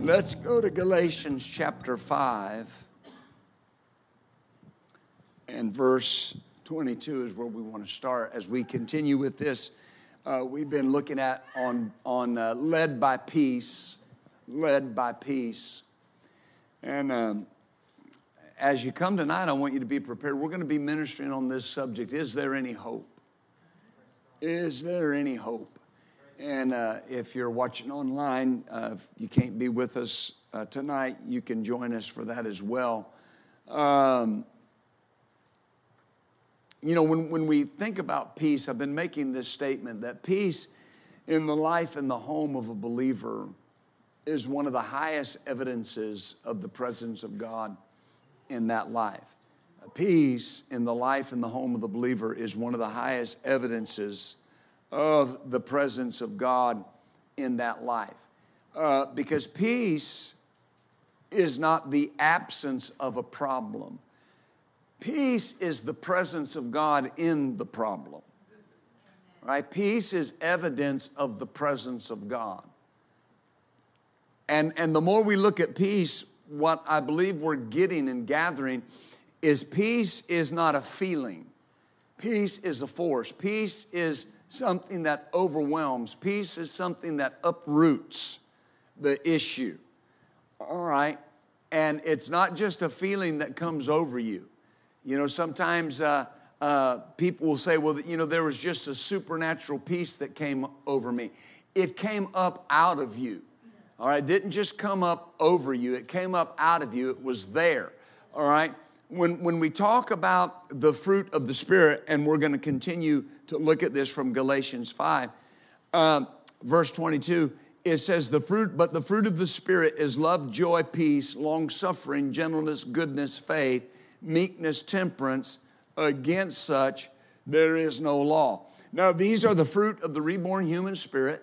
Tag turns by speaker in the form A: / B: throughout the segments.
A: Let's go to Galatians chapter 5 and verse 22 is where we want to start as we continue with this. Uh, we've been looking at on, on uh, led by peace, led by peace. And um, as you come tonight, I want you to be prepared. We're going to be ministering on this subject. Is there any hope? Is there any hope? And uh, if you're watching online, uh, if you can't be with us uh, tonight, you can join us for that as well. Um, you know, when, when we think about peace, I've been making this statement that peace in the life and the home of a believer is one of the highest evidences of the presence of God in that life. Peace in the life and the home of the believer is one of the highest evidences of the presence of God in that life. Uh, because peace is not the absence of a problem, peace is the presence of God in the problem. Right? Peace is evidence of the presence of God. And, and the more we look at peace, what I believe we're getting and gathering is peace is not a feeling. Peace is a force. Peace is something that overwhelms. Peace is something that uproots the issue. All right? And it's not just a feeling that comes over you. You know, sometimes uh, uh, people will say, well, you know, there was just a supernatural peace that came over me. It came up out of you. All right, it didn't just come up over you, it came up out of you. It was there. All right. When, when we talk about the fruit of the Spirit, and we're going to continue to look at this from Galatians 5, uh, verse 22, it says, The fruit, but the fruit of the Spirit is love, joy, peace, long suffering, gentleness, goodness, faith, meekness, temperance. Against such, there is no law. Now, these are the fruit of the reborn human spirit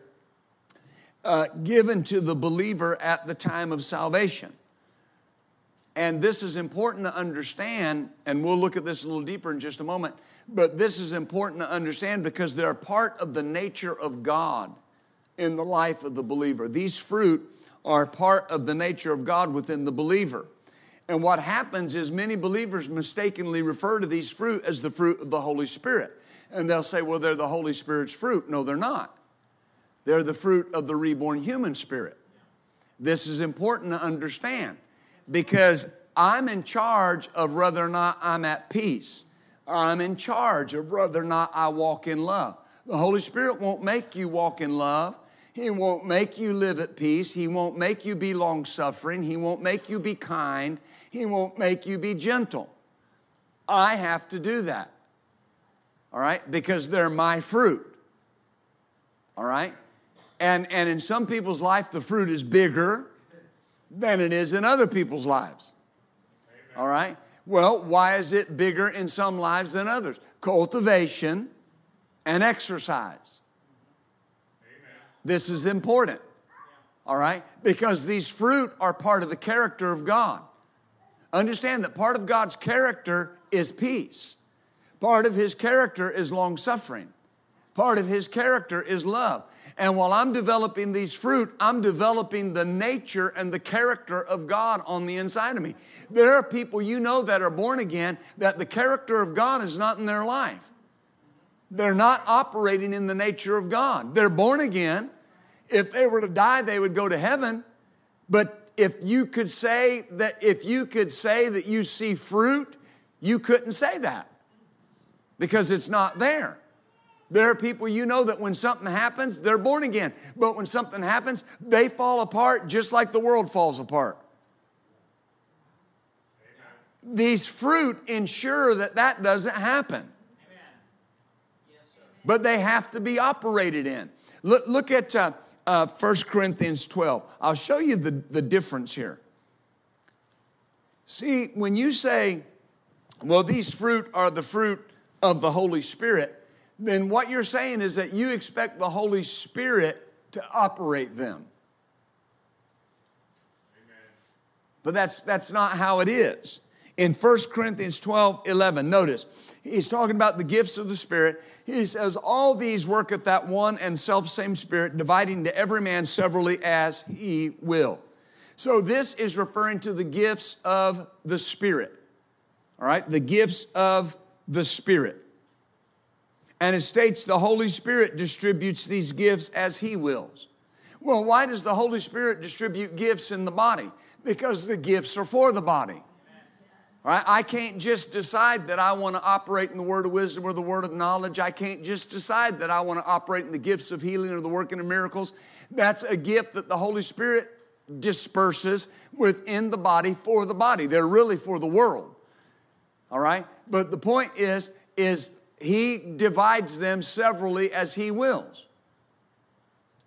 A: uh, given to the believer at the time of salvation. And this is important to understand, and we'll look at this a little deeper in just a moment. But this is important to understand because they're part of the nature of God in the life of the believer. These fruit are part of the nature of God within the believer. And what happens is many believers mistakenly refer to these fruit as the fruit of the Holy Spirit. And they'll say, well, they're the Holy Spirit's fruit. No, they're not. They're the fruit of the reborn human spirit. This is important to understand because I'm in charge of whether or not I'm at peace. I'm in charge of whether or not I walk in love. The Holy Spirit won't make you walk in love. He won't make you live at peace. He won't make you be long suffering. He won't make you be kind. He won't make you be gentle. I have to do that. All right? Because they're my fruit. All right? And, and in some people's life, the fruit is bigger than it is in other people's lives. All right? Well, why is it bigger in some lives than others? Cultivation and exercise. Amen. This is important. All right? Because these fruit are part of the character of God. Understand that part of God's character is peace. Part of his character is long suffering. Part of his character is love. And while I'm developing these fruit, I'm developing the nature and the character of God on the inside of me. There are people you know that are born again that the character of God is not in their life. They're not operating in the nature of God. They're born again. If they were to die, they would go to heaven. But if you could say that if you could say that you see fruit, you couldn't say that because it's not there. There are people you know that when something happens, they're born again. But when something happens, they fall apart just like the world falls apart. Amen. These fruit ensure that that doesn't happen. Yes, but they have to be operated in. Look, look at uh, uh, 1 Corinthians 12. I'll show you the, the difference here. See, when you say, well, these fruit are the fruit of the Holy Spirit, then what you're saying is that you expect the Holy Spirit to operate them. But that's, that's not how it is. In 1 Corinthians 12 11, notice, he's talking about the gifts of the Spirit. He says, All these worketh that one and self same Spirit, dividing to every man severally as he will. So this is referring to the gifts of the Spirit. All right, the gifts of the Spirit. And it states the Holy Spirit distributes these gifts as He wills. Well, why does the Holy Spirit distribute gifts in the body? Because the gifts are for the body. Right? I can't just decide that I want to operate in the word of wisdom or the word of knowledge. I can't just decide that I want to operate in the gifts of healing or the working of miracles. That's a gift that the Holy Spirit disperses within the body for the body. They're really for the world. All right? But the point is is he divides them severally as he wills.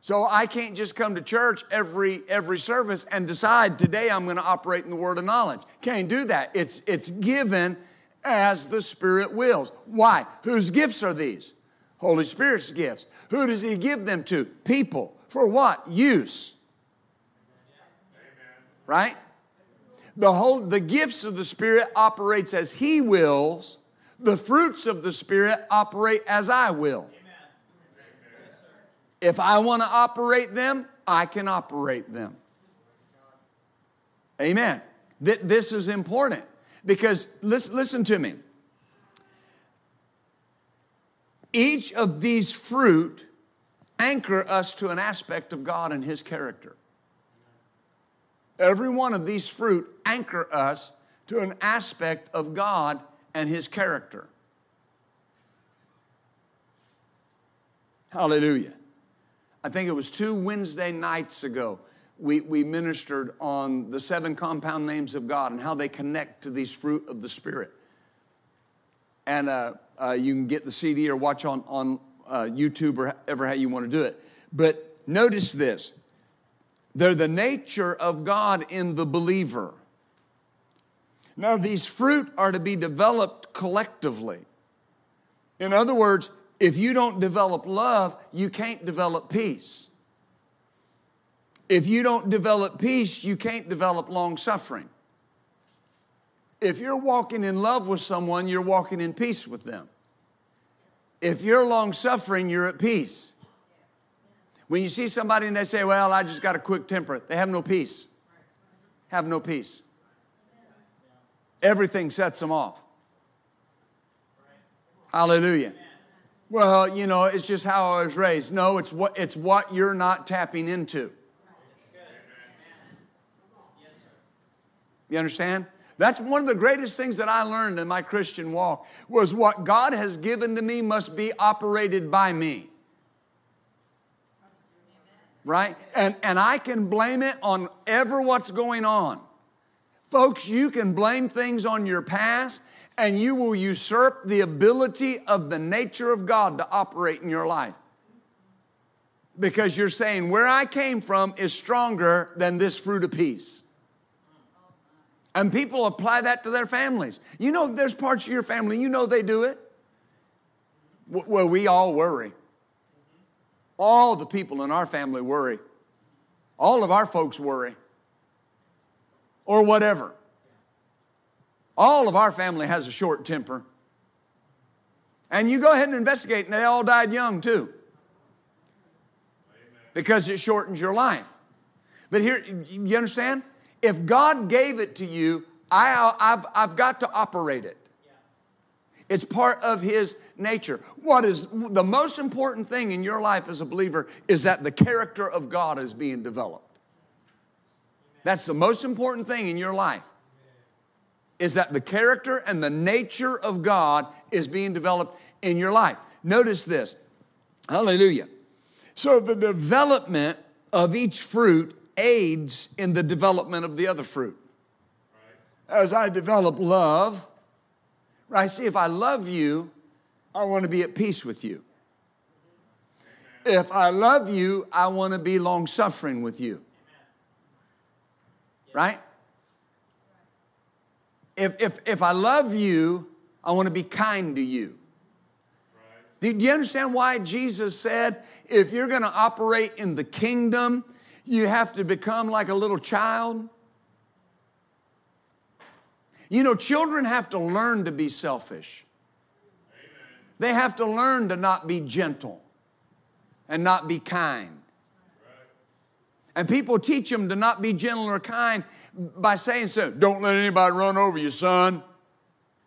A: So I can't just come to church every every service and decide today I'm going to operate in the word of knowledge. Can't do that. It's it's given as the Spirit wills. Why? Whose gifts are these? Holy Spirit's gifts. Who does he give them to? People. For what? Use. Right? The whole the gifts of the Spirit operates as he wills the fruits of the Spirit operate as I will. If I want to operate them, I can operate them. Amen. This is important because listen, listen to me. Each of these fruit anchor us to an aspect of God and His character. Every one of these fruit anchor us to an aspect of God and his character. Hallelujah. I think it was two Wednesday nights ago, we, we ministered on the seven compound names of God and how they connect to these fruit of the Spirit. And uh, uh, you can get the CD or watch on, on uh, YouTube or ever how you want to do it. But notice this they're the nature of God in the believer. Now, these fruit are to be developed collectively. In other words, if you don't develop love, you can't develop peace. If you don't develop peace, you can't develop long suffering. If you're walking in love with someone, you're walking in peace with them. If you're long suffering, you're at peace. When you see somebody and they say, Well, I just got a quick temper, they have no peace. Have no peace everything sets them off. Hallelujah. Well, you know, it's just how I was raised. No, it's what, it's what you're not tapping into. You understand? That's one of the greatest things that I learned in my Christian walk was what God has given to me must be operated by me. Right? And and I can blame it on ever what's going on. Folks, you can blame things on your past and you will usurp the ability of the nature of God to operate in your life. Because you're saying, where I came from is stronger than this fruit of peace. And people apply that to their families. You know, there's parts of your family, you know they do it. Well, we all worry. All the people in our family worry. All of our folks worry or whatever. All of our family has a short temper. And you go ahead and investigate, and they all died young too. Because it shortens your life. But here, you understand? If God gave it to you, I, have I've got to operate it. It's part of His nature. What is the most important thing in your life as a believer is that the character of God is being developed. That's the most important thing in your life. Is that the character and the nature of God is being developed in your life. Notice this. Hallelujah. So the development of each fruit aids in the development of the other fruit. As I develop love, right? See, if I love you, I want to be at peace with you. If I love you, I want to be long suffering with you. Right? If, if, if I love you, I want to be kind to you. Do you understand why Jesus said, if you're going to operate in the kingdom, you have to become like a little child? You know, children have to learn to be selfish. They have to learn to not be gentle and not be kind. And people teach them to not be gentle or kind by saying so. Don't let anybody run over you, son.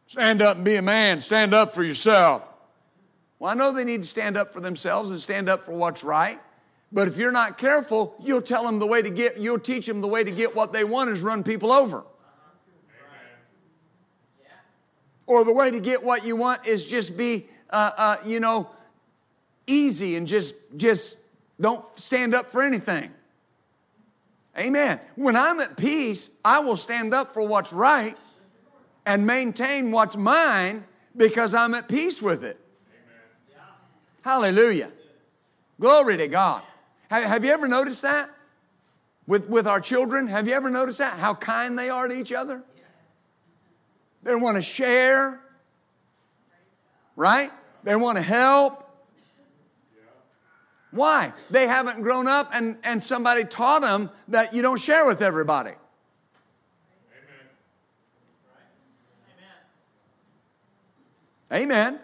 A: Stand up and be a man. Stand up for yourself. Well, I know they need to stand up for themselves and stand up for what's right. But if you're not careful, you'll tell them the way to get, you'll teach them the way to get what they want is run people over. Or the way to get what you want is just be, uh, uh, you know, easy and just, just don't stand up for anything. Amen. When I'm at peace, I will stand up for what's right and maintain what's mine because I'm at peace with it. Amen. Hallelujah. Glory to God. Have, have you ever noticed that? With, with our children, have you ever noticed that? How kind they are to each other? They want to share, right? They want to help. Why? They haven't grown up and, and somebody taught them that you don't share with everybody. Amen. Amen.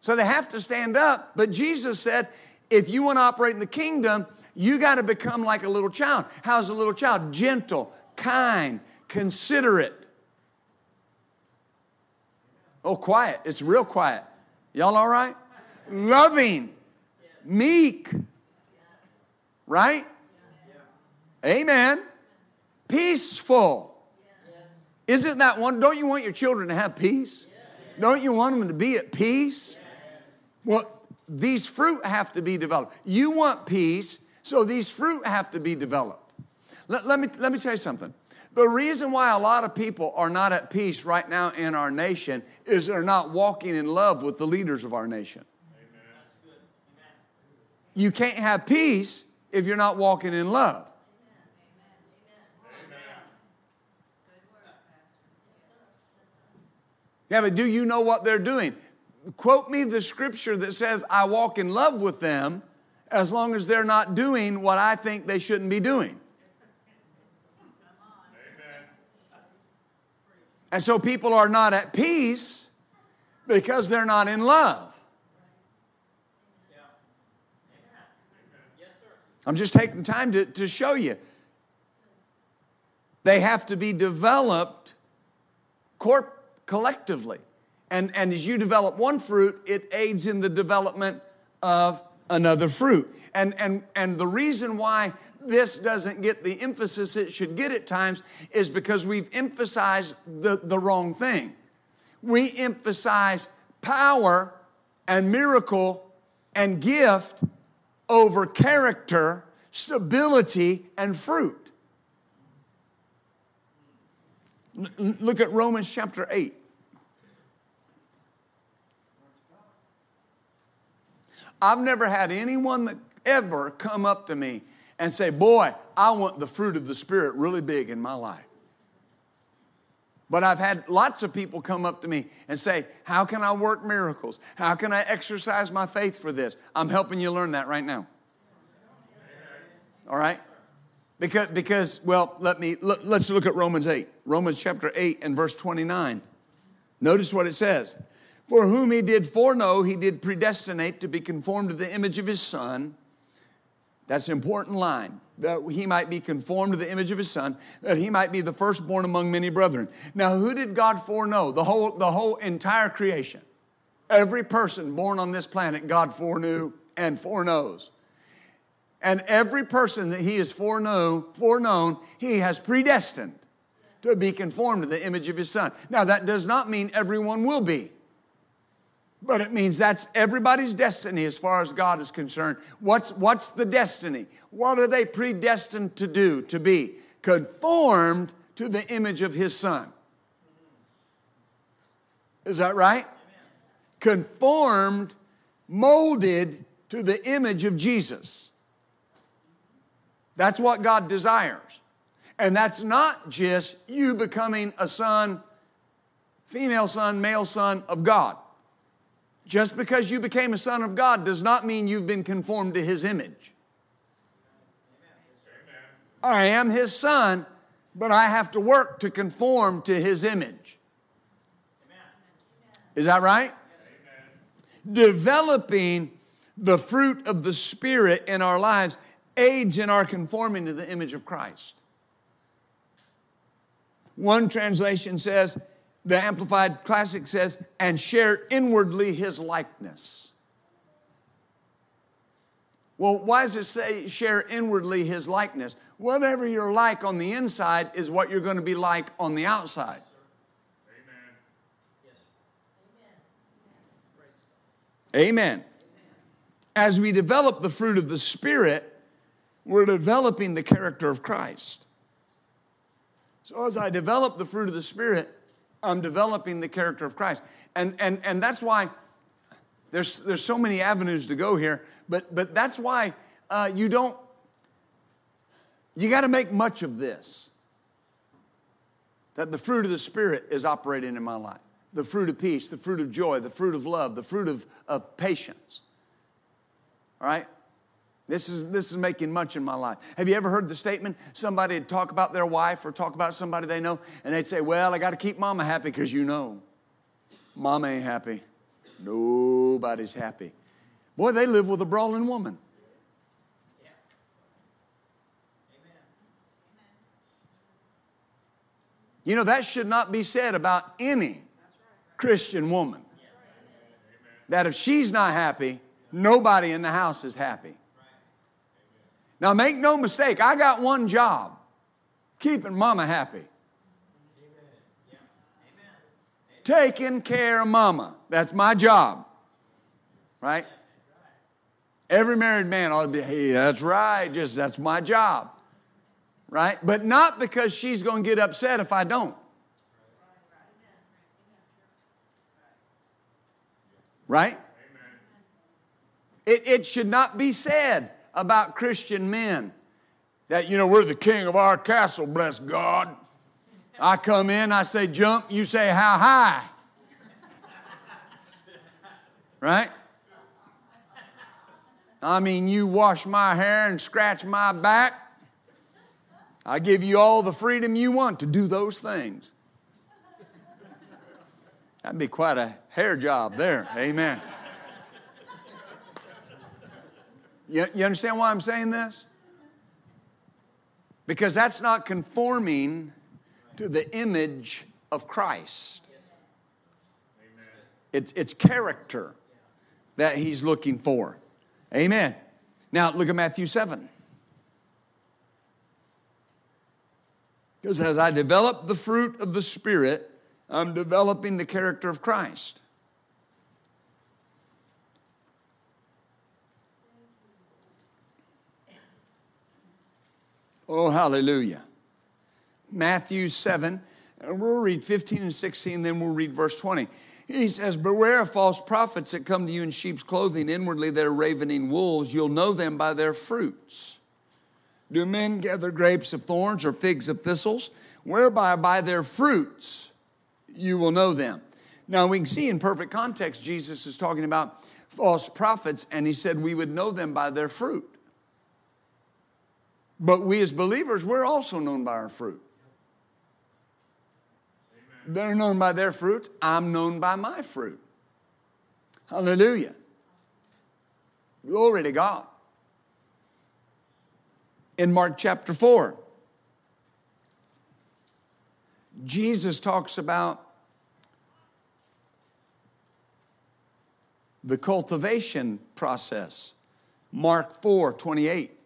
A: So they have to stand up. But Jesus said, if you want to operate in the kingdom, you got to become like a little child. How's a little child? Gentle, kind, considerate. Oh, quiet. It's real quiet. Y'all all right? Loving, meek. Right? Amen. Peaceful. Isn't that one? Don't you want your children to have peace? Don't you want them to be at peace? Well, these fruit have to be developed. You want peace, so these fruit have to be developed. Let, let, me, let me tell you something. The reason why a lot of people are not at peace right now in our nation is they're not walking in love with the leaders of our nation. Amen. You can't have peace if you're not walking in love. Yeah, but do you know what they're doing? Quote me the scripture that says, I walk in love with them as long as they're not doing what I think they shouldn't be doing. And so people are not at peace because they're not in love. I'm just taking time to, to show you. They have to be developed corp- collectively. And, and as you develop one fruit, it aids in the development of another fruit. And, and, and the reason why this doesn't get the emphasis it should get at times is because we've emphasized the, the wrong thing. We emphasize power and miracle and gift over character, stability, and fruit. Look at Romans chapter 8. I've never had anyone that ever come up to me and say, Boy, I want the fruit of the Spirit really big in my life. But I've had lots of people come up to me and say, How can I work miracles? How can I exercise my faith for this? I'm helping you learn that right now. All right? Because, because well, let me, let, let's look at Romans 8. Romans chapter 8 and verse 29. Notice what it says. For whom he did foreknow, he did predestinate to be conformed to the image of his Son that's an important line. That he might be conformed to the image of his son, that he might be the firstborn among many brethren. Now, who did God foreknow? The whole, the whole entire creation. Every person born on this planet, God foreknew and foreknows. And every person that he has foreknown, foreknown, he has predestined to be conformed to the image of his son. Now, that does not mean everyone will be. But it means that's everybody's destiny as far as God is concerned. What's, what's the destiny? What are they predestined to do, to be? Conformed to the image of His Son. Is that right? Conformed, molded to the image of Jesus. That's what God desires. And that's not just you becoming a son, female son, male son of God. Just because you became a son of God does not mean you've been conformed to his image. I am his son, but I have to work to conform to his image. Is that right? Developing the fruit of the Spirit in our lives aids in our conforming to the image of Christ. One translation says, the Amplified Classic says, and share inwardly his likeness. Well, why does it say share inwardly his likeness? Whatever you're like on the inside is what you're going to be like on the outside. Amen. Amen. As we develop the fruit of the Spirit, we're developing the character of Christ. So as I develop the fruit of the Spirit, I'm developing the character of Christ. And, and, and that's why there's, there's so many avenues to go here, but, but that's why uh, you don't, you got to make much of this. That the fruit of the Spirit is operating in my life the fruit of peace, the fruit of joy, the fruit of love, the fruit of, of patience. All right? This is, this is making much in my life. Have you ever heard the statement? Somebody would talk about their wife or talk about somebody they know, and they'd say, Well, I got to keep mama happy because you know, mama ain't happy. Nobody's happy. Boy, they live with a brawling woman. You know, that should not be said about any Christian woman. That if she's not happy, nobody in the house is happy. Now, make no mistake, I got one job keeping mama happy. Taking care of mama. That's my job. Right? Every married man ought to be, hey, that's right, just that's my job. Right? But not because she's going to get upset if I don't. Right? It, it should not be said about Christian men that, you know, we're the king of our castle, bless God. I come in, I say jump, you say how high. Right? I mean, you wash my hair and scratch my back. I give you all the freedom you want to do those things. That'd be quite a hair job there. Amen. You, you understand why I'm saying this? Because that's not conforming to the image of Christ. It's, it's character that he's looking for. Amen. Now look at Matthew 7. Because as I develop the fruit of the Spirit, I'm developing the character of Christ. Oh, hallelujah. Matthew 7, and we'll read 15 and 16, then we'll read verse 20. He says, Beware of false prophets that come to you in sheep's clothing. Inwardly, they're ravening wolves. You'll know them by their fruits. Do men gather grapes of thorns or figs of thistles? Whereby by their fruits you will know them. Now, we can see in perfect context, Jesus is talking about false prophets, and he said we would know them by their fruit. But we as believers, we're also known by our fruit. Amen. They're known by their fruit. I'm known by my fruit. Hallelujah. Glory to God. In Mark chapter 4, Jesus talks about the cultivation process. Mark 4 28.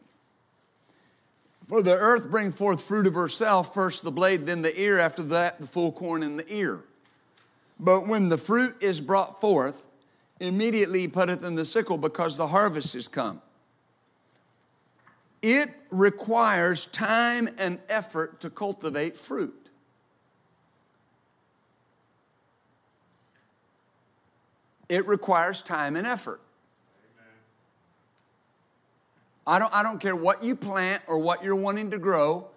A: For the earth brings forth fruit of herself, first the blade, then the ear, after that the full corn in the ear. But when the fruit is brought forth, immediately he putteth in the sickle, because the harvest is come. It requires time and effort to cultivate fruit. It requires time and effort. I don't, I don't care what you plant or what you're wanting to grow.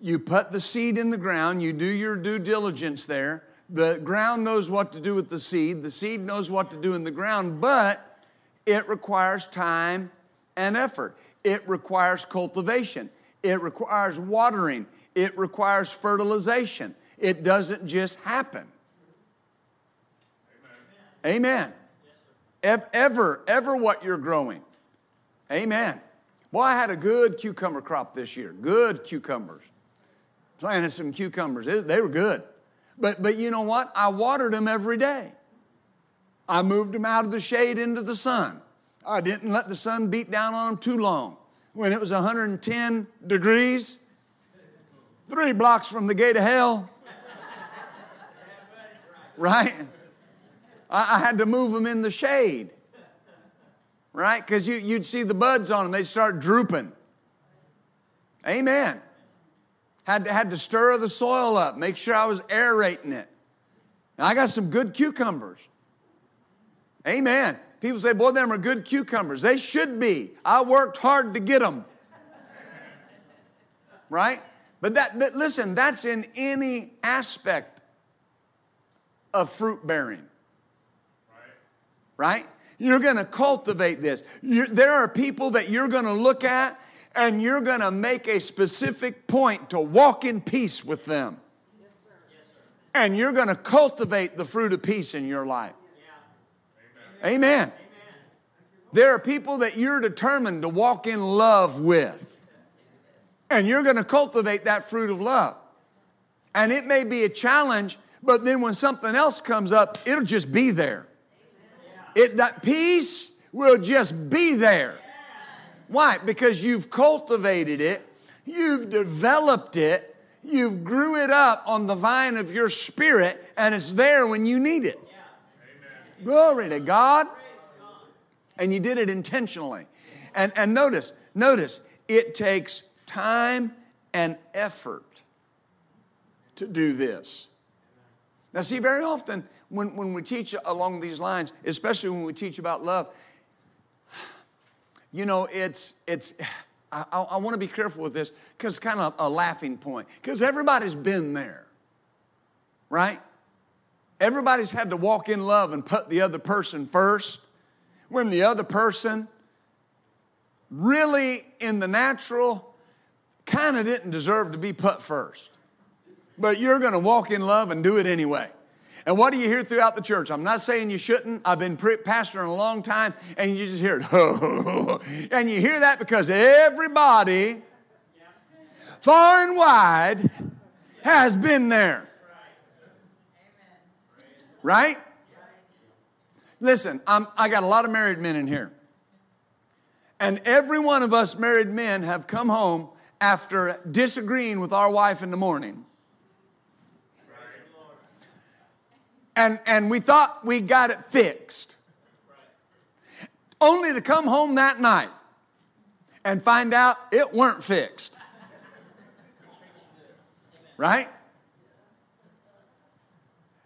A: You put the seed in the ground, you do your due diligence there. The ground knows what to do with the seed, the seed knows what to do in the ground, but it requires time and effort. It requires cultivation, it requires watering, it requires fertilization. It doesn't just happen. Amen. Amen. Ever, ever what you're growing. Amen. Well, I had a good cucumber crop this year. Good cucumbers. Planted some cucumbers. They were good. But, but you know what? I watered them every day. I moved them out of the shade into the sun. I didn't let the sun beat down on them too long. When it was 110 degrees, three blocks from the gate of hell, right? I, I had to move them in the shade, right? Because you, you'd see the buds on them, they'd start drooping. Amen. Had to, had to stir the soil up, make sure I was aerating it. And I got some good cucumbers. Amen. People say, boy, them are good cucumbers. They should be. I worked hard to get them. right? But that, that, listen, that's in any aspect of fruit bearing. Right? right? You're going to cultivate this. You're, there are people that you're going to look at and you're going to make a specific point to walk in peace with them. Yes, sir. Yes, sir. And you're going to cultivate the fruit of peace in your life. Yeah. Amen. Amen. Amen. There are people that you're determined to walk in love with. And you're going to cultivate that fruit of love. And it may be a challenge, but then when something else comes up, it'll just be there. It, that peace will just be there. Why? Because you've cultivated it, you've developed it, you've grew it up on the vine of your spirit, and it's there when you need it. Glory to God. And you did it intentionally. And, and notice, notice, it takes time and effort to do this. Now, see, very often when, when we teach along these lines, especially when we teach about love, you know, it's, it's, I, I want to be careful with this because it's kind of a laughing point because everybody's been there, right? Everybody's had to walk in love and put the other person first when the other person really, in the natural, kind of didn't deserve to be put first. But you're going to walk in love and do it anyway. And what do you hear throughout the church? I'm not saying you shouldn't. I've been pastoring a long time, and you just hear it. and you hear that because everybody, far and wide, has been there. Right? Listen, I'm, I got a lot of married men in here. And every one of us married men have come home after disagreeing with our wife in the morning and, and we thought we got it fixed. Only to come home that night and find out it weren't fixed. Right?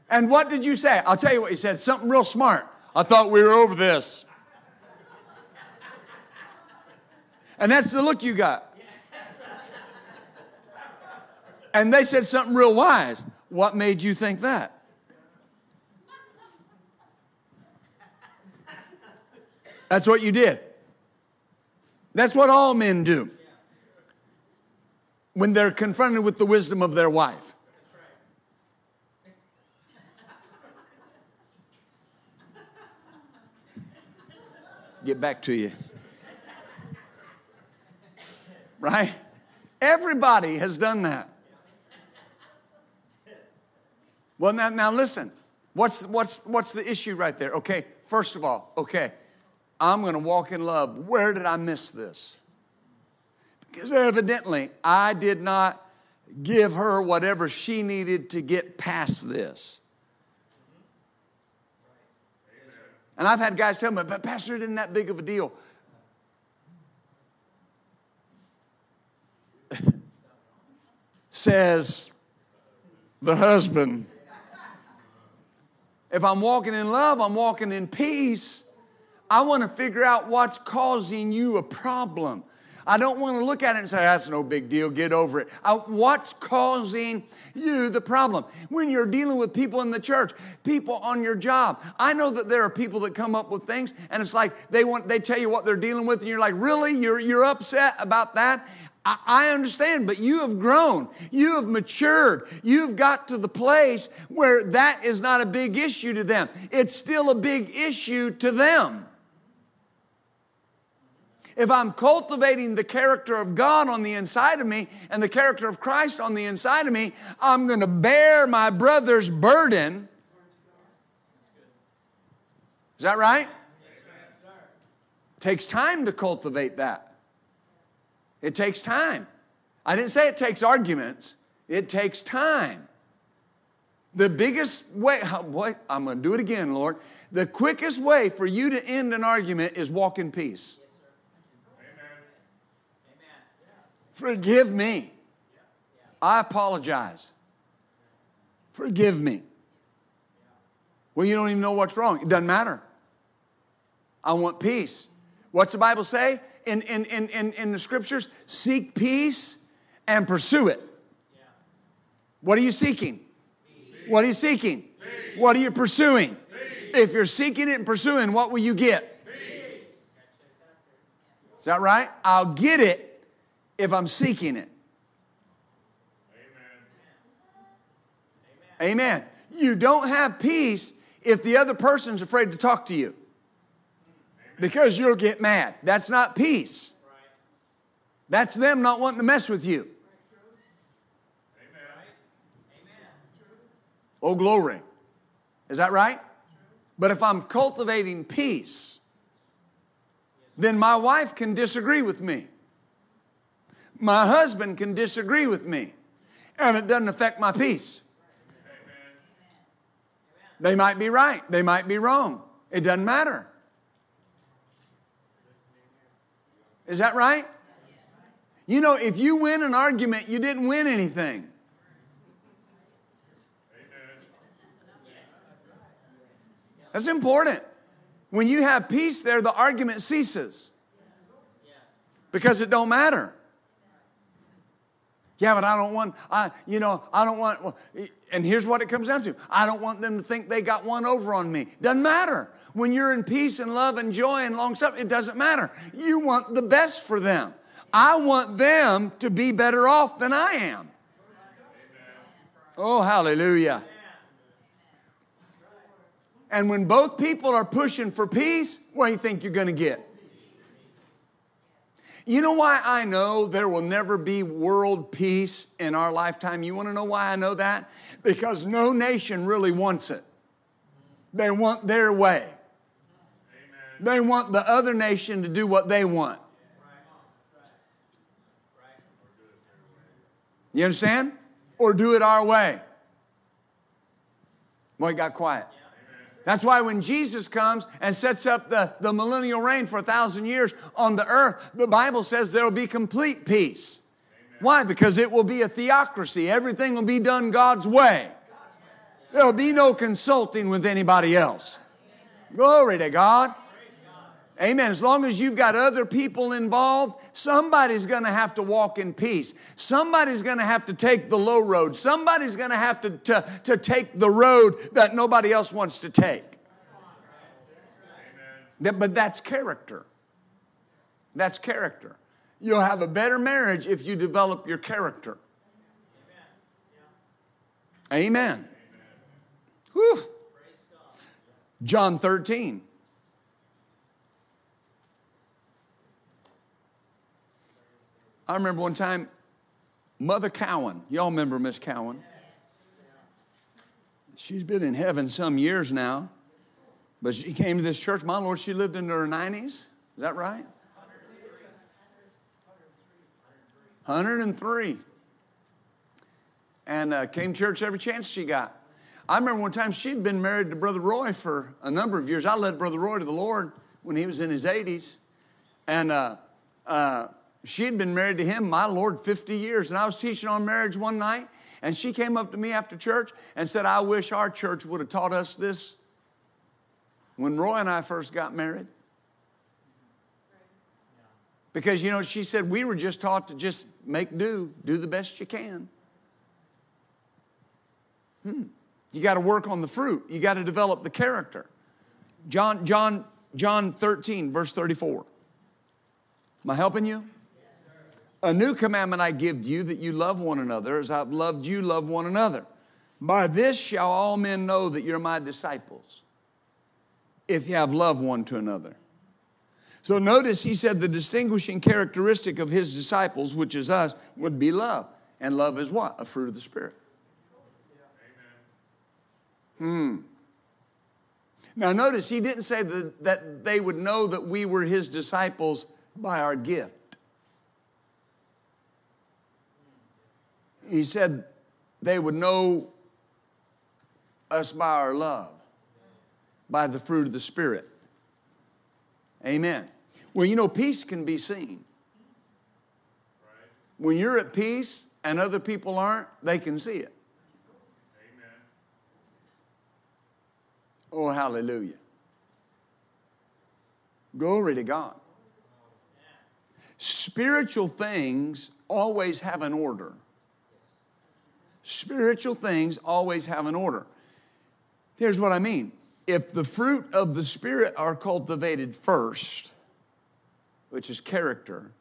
A: And what did you say? I'll tell you what you said. Something real smart. I thought we were over this. And that's the look you got. And they said something real wise. What made you think that? That's what you did. That's what all men do when they're confronted with the wisdom of their wife. Get back to you. Right? Everybody has done that. Well, now, now listen. What's, what's, what's the issue right there? Okay, first of all, okay, I'm going to walk in love. Where did I miss this? Because evidently I did not give her whatever she needed to get past this. And I've had guys tell me, but Pastor, it isn't that big of a deal. Says the husband. If I'm walking in love, I'm walking in peace. I want to figure out what's causing you a problem. I don't want to look at it and say, that's no big deal, get over it. I, what's causing you the problem? When you're dealing with people in the church, people on your job, I know that there are people that come up with things and it's like they want they tell you what they're dealing with, and you're like, really? You're you're upset about that? I, I understand, but you have grown, you have matured, you've got to the place where that is not a big issue to them. It's still a big issue to them if I'm cultivating the character of God on the inside of me and the character of Christ on the inside of me, I'm going to bear my brother's burden. Is that right? Takes time to cultivate that. It takes time. I didn't say it takes arguments, it takes time. The biggest way, boy, I'm going to do it again, Lord. The quickest way for you to end an argument is walk in peace. Forgive me. I apologize. Forgive me. Well, you don't even know what's wrong. It doesn't matter. I want peace. What's the Bible say in, in, in, in, in the scriptures? Seek peace and pursue it. What are you seeking? What are you seeking? What are you pursuing? If you're seeking it and pursuing, what will you get? Is that right? I'll get it if I'm seeking it. Amen. Amen. You don't have peace if the other person's afraid to talk to you because you'll get mad. That's not peace. That's them not wanting to mess with you. Oh, glory. Is that right? But if I'm cultivating peace, then my wife can disagree with me. My husband can disagree with me, and it doesn't affect my peace. They might be right, they might be wrong. It doesn't matter. Is that right? You know, if you win an argument, you didn't win anything. That's important. When you have peace there, the argument ceases because it don't matter. Yeah, but I don't want, I, you know, I don't want, well, and here's what it comes down to I don't want them to think they got one over on me. Doesn't matter. When you're in peace and love and joy and long suffering, it doesn't matter. You want the best for them. I want them to be better off than I am. Oh, hallelujah. And when both people are pushing for peace, what do you think you're going to get? You know why I know there will never be world peace in our lifetime? You want to know why I know that? Because no nation really wants it. They want their way. Amen. They want the other nation to do what they want. You understand? Or do it our way. Boy, it got quiet. That's why when Jesus comes and sets up the, the millennial reign for a thousand years on the earth, the Bible says there will be complete peace. Amen. Why? Because it will be a theocracy. Everything will be done God's way. There will be no consulting with anybody else. Glory to God. Amen. As long as you've got other people involved, somebody's going to have to walk in peace. Somebody's going to have to take the low road. Somebody's going to have to, to, to take the road that nobody else wants to take. But that's character. That's character. You'll have a better marriage if you develop your character. Amen. Amen. John 13. I remember one time, Mother Cowan, y'all remember Miss Cowan? She's been in heaven some years now, but she came to this church. My Lord, she lived in her 90s. Is that right? 103. And uh, came to church every chance she got. I remember one time she'd been married to Brother Roy for a number of years. I led Brother Roy to the Lord when he was in his 80s. And uh, uh, she had been married to him, my Lord, 50 years. And I was teaching on marriage one night, and she came up to me after church and said, I wish our church would have taught us this when Roy and I first got married. Because, you know, she said, we were just taught to just make do, do the best you can. Hmm. You got to work on the fruit. You got to develop the character. John, John, John 13, verse 34. Am I helping you? A new commandment I give to you that you love one another as I've loved you, love one another. By this shall all men know that you're my disciples, if you have love one to another. So notice he said the distinguishing characteristic of his disciples, which is us, would be love. And love is what? A fruit of the Spirit. Hmm. Now, notice he didn't say that, that they would know that we were his disciples by our gift. He said they would know us by our love, by the fruit of the Spirit. Amen. Well, you know, peace can be seen. When you're at peace and other people aren't, they can see it. Oh, hallelujah. Glory to God. Spiritual things always have an order. Spiritual things always have an order. Here's what I mean if the fruit of the Spirit are cultivated first, which is character,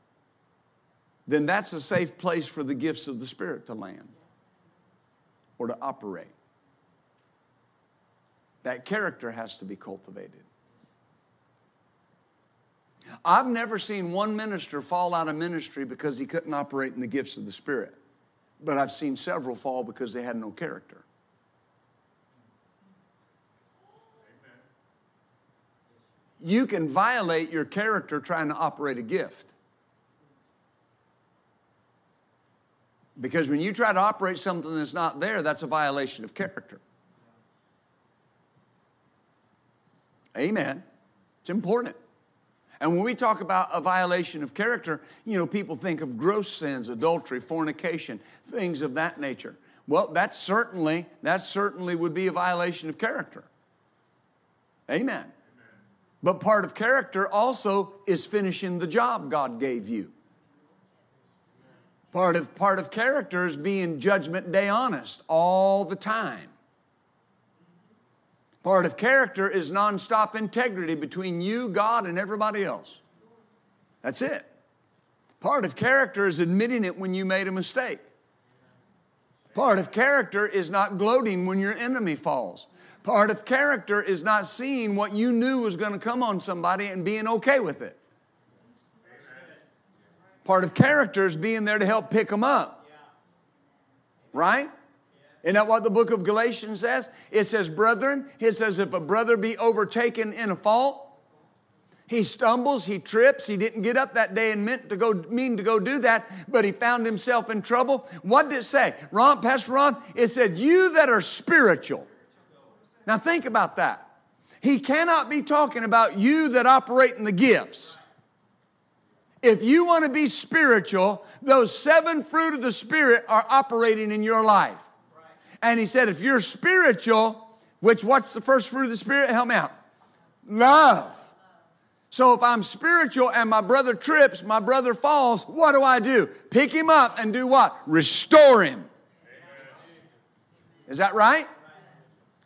A: then that's a safe place for the gifts of the Spirit to land or to operate. That character has to be cultivated. I've never seen one minister fall out of ministry because he couldn't operate in the gifts of the Spirit, but I've seen several fall because they had no character. You can violate your character trying to operate a gift. Because when you try to operate something that's not there, that's a violation of character. Amen. It's important. And when we talk about a violation of character, you know, people think of gross sins, adultery, fornication, things of that nature. Well, that certainly, that certainly would be a violation of character. Amen. Amen. But part of character also is finishing the job God gave you. Part of, part of character is being judgment day honest all the time. Part of character is nonstop integrity between you, God, and everybody else. That's it. Part of character is admitting it when you made a mistake. Part of character is not gloating when your enemy falls. Part of character is not seeing what you knew was going to come on somebody and being okay with it. Part of character is being there to help pick them up. Right? Isn't that what the book of Galatians says? It says, brethren, it says, if a brother be overtaken in a fault, he stumbles, he trips, he didn't get up that day and meant to go mean to go do that, but he found himself in trouble. What did it say? Ron, Pastor Ron, it said, You that are spiritual. Now think about that. He cannot be talking about you that operate in the gifts. If you want to be spiritual, those seven fruit of the Spirit are operating in your life. And he said, if you're spiritual, which what's the first fruit of the Spirit? Help me out. Love. So if I'm spiritual and my brother trips, my brother falls, what do I do? Pick him up and do what? Restore him. Is that right?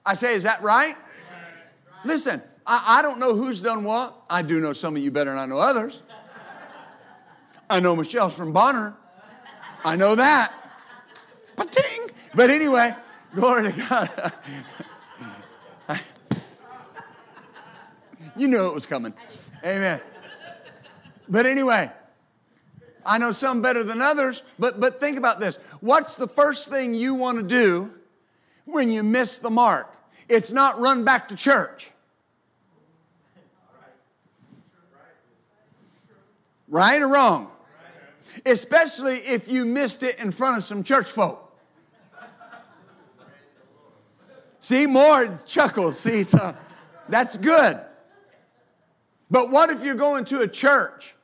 A: I say, is that right? Listen, I, I don't know who's done what. I do know some of you better than I know others. I know Michelle's from Bonner. I know that. Ba-ting. But anyway, glory to God. you knew it was coming. Amen. But anyway, I know some better than others, but, but think about this. What's the first thing you want to do when you miss the mark? It's not run back to church. Right or wrong? Especially if you missed it in front of some church folk. See, more chuckles. See, so that's good. But what if you're going to a church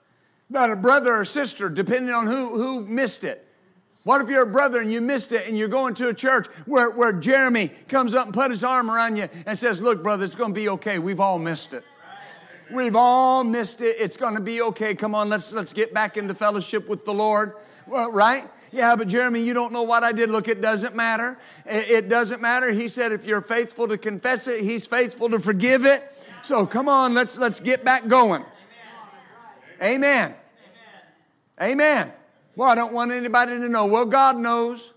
A: that a brother or sister, depending on who, who missed it? What if you're a brother and you missed it and you're going to a church where, where Jeremy comes up and put his arm around you and says, Look, brother, it's going to be okay. We've all missed it. We've all missed it. It's going to be okay. Come on, let's let's get back into fellowship with the Lord. Well, right? Yeah, but Jeremy, you don't know what I did. Look, it doesn't matter. It, doesn't matter. He said if you're faithful to confess it, he's faithful to forgive it. So come on, let's let's get back going. Amen. Amen. Well, I don't want anybody to know. Well, God knows.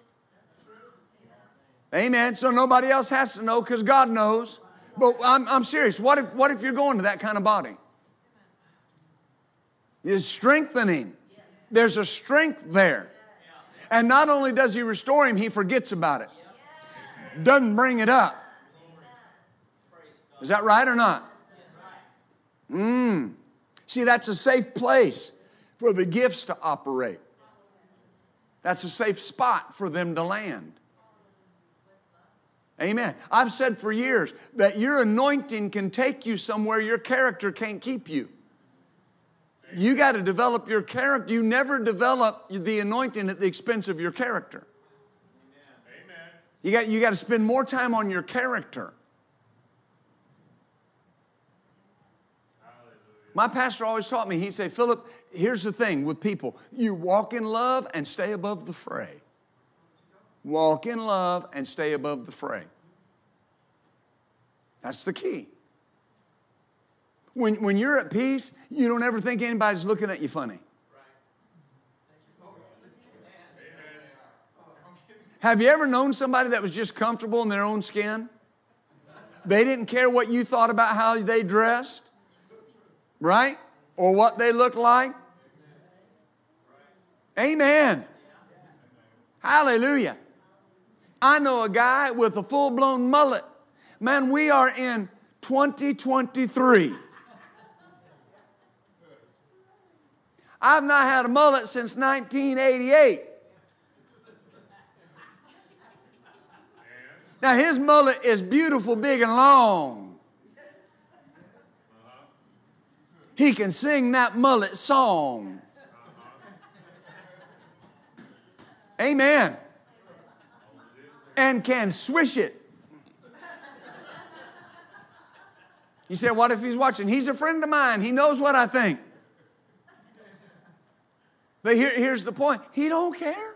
A: Amen. So nobody else has to know because God knows. But I'm, I'm serious. What if, what if you're going to that kind of body? It's strengthening. There's a strength there. And not only does he restore him, he forgets about it. Doesn't bring it up. Is that right or not? Mmm. See, that's a safe place for the gifts to operate. That's a safe spot for them to land. Amen. I've said for years that your anointing can take you somewhere your character can't keep you. You got to develop your character. You never develop the anointing at the expense of your character. Amen. You got, you got to spend more time on your character. My pastor always taught me, he'd say, Philip, here's the thing with people you walk in love and stay above the fray. Walk in love and stay above the fray. That's the key. When, when you're at peace, you don't ever think anybody's looking at you funny. Have you ever known somebody that was just comfortable in their own skin? They didn't care what you thought about how they dressed, right? Or what they looked like. Amen. Hallelujah. I know a guy with a full blown mullet. Man, we are in 2023. I've not had a mullet since 1988. Now, his mullet is beautiful, big, and long. He can sing that mullet song. Amen. And can swish it. You say, what if he's watching? He's a friend of mine. He knows what I think. But here, here's the point He don't care. Amen.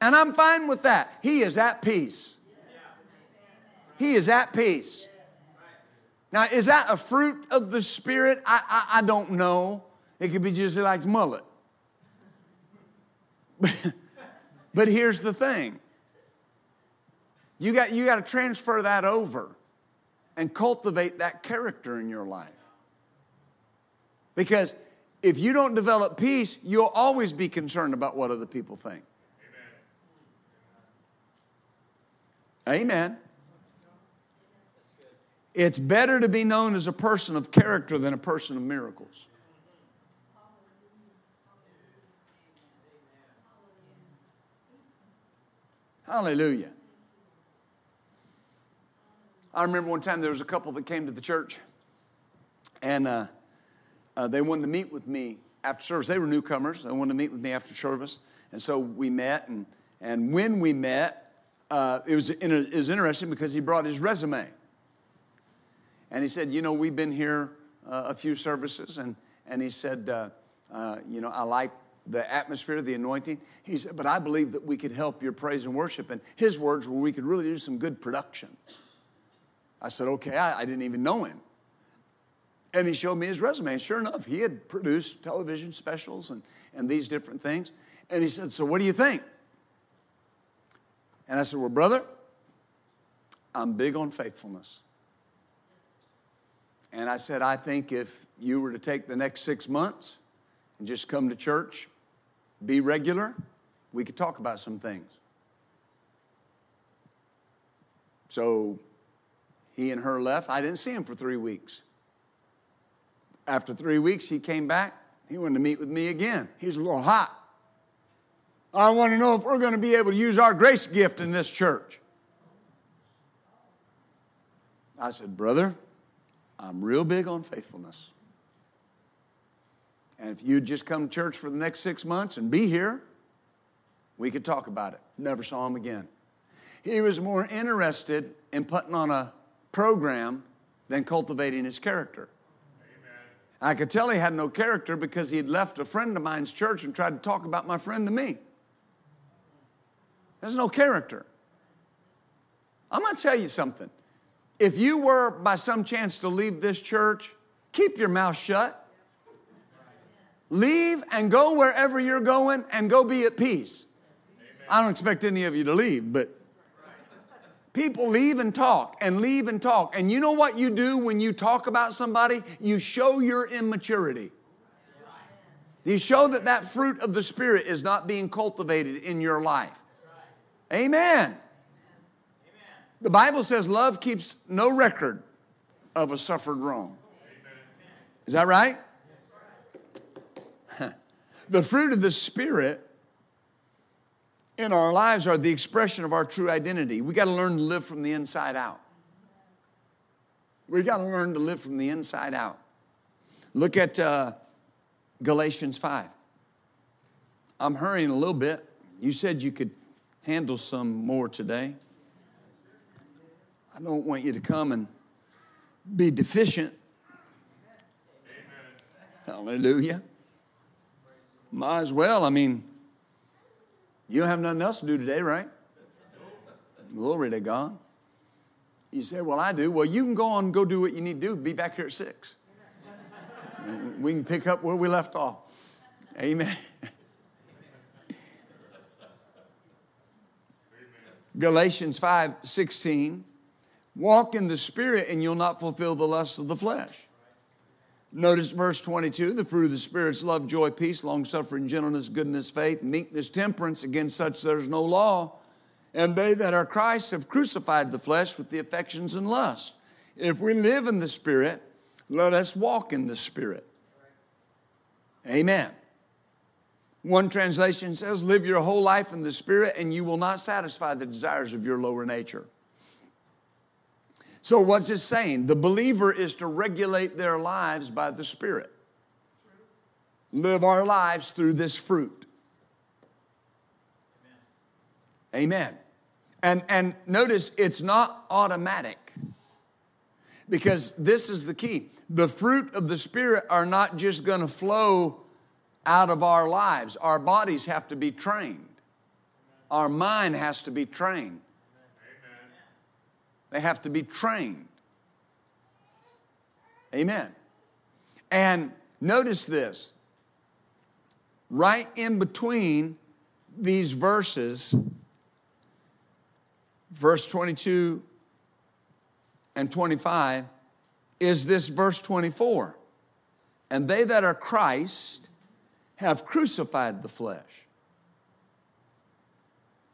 A: And I'm fine with that. He is at peace. He is at peace. Now, is that a fruit of the Spirit? I, I, I don't know. It could be just like mullet. but here's the thing you got, you got to transfer that over and cultivate that character in your life. Because if you don't develop peace, you'll always be concerned about what other people think. Amen. Amen. It's better to be known as a person of character than a person of miracles. Hallelujah. I remember one time there was a couple that came to the church, and uh, uh, they wanted to meet with me after service. They were newcomers. They wanted to meet with me after service, and so we met. And and when we met, uh, it was it was interesting because he brought his resume, and he said, "You know, we've been here uh, a few services," and and he said, uh, uh, "You know, I like." the atmosphere, the anointing. He said, but I believe that we could help your praise and worship. And his words were, we could really do some good production. I said, okay, I, I didn't even know him. And he showed me his resume. And sure enough, he had produced television specials and, and these different things. And he said, So what do you think? And I said, Well, brother, I'm big on faithfulness. And I said, I think if you were to take the next six months and just come to church, be regular, we could talk about some things. So he and her left. I didn't see him for three weeks. After three weeks, he came back. He wanted to meet with me again. He's a little hot. I want to know if we're going to be able to use our grace gift in this church. I said, Brother, I'm real big on faithfulness. And if you'd just come to church for the next six months and be here, we could talk about it. Never saw him again. He was more interested in putting on a program than cultivating his character. I could tell he had no character because he had left a friend of mine's church and tried to talk about my friend to me. There's no character. I'm going to tell you something. If you were by some chance to leave this church, keep your mouth shut. Leave and go wherever you're going and go be at peace. I don't expect any of you to leave, but people leave and talk and leave and talk. And you know what you do when you talk about somebody? You show your immaturity. You show that that fruit of the Spirit is not being cultivated in your life. Amen. The Bible says love keeps no record of a suffered wrong. Is that right? The fruit of the Spirit in our lives are the expression of our true identity. We got to learn to live from the inside out. We got to learn to live from the inside out. Look at uh, Galatians 5. I'm hurrying a little bit. You said you could handle some more today. I don't want you to come and be deficient. Amen. Hallelujah. Might as well. I mean, you don't have nothing else to do today, right? Glory to God. You say, Well, I do. Well, you can go on and go do what you need to do. Be back here at six. we can pick up where we left off. Amen. Galatians 5 16. Walk in the Spirit, and you'll not fulfill the lust of the flesh. Notice verse 22 the fruit of the Spirit's love, joy, peace, long suffering, gentleness, goodness, faith, meekness, temperance. Against such there's no law. And they that are Christ have crucified the flesh with the affections and lusts. If we live in the Spirit, let us walk in the Spirit. Amen. One translation says, Live your whole life in the Spirit, and you will not satisfy the desires of your lower nature. So, what's it saying? The believer is to regulate their lives by the Spirit. Live our lives through this fruit. Amen. And, and notice it's not automatic because this is the key. The fruit of the Spirit are not just going to flow out of our lives, our bodies have to be trained, our mind has to be trained. They have to be trained. Amen. And notice this right in between these verses, verse 22 and 25, is this verse 24. And they that are Christ have crucified the flesh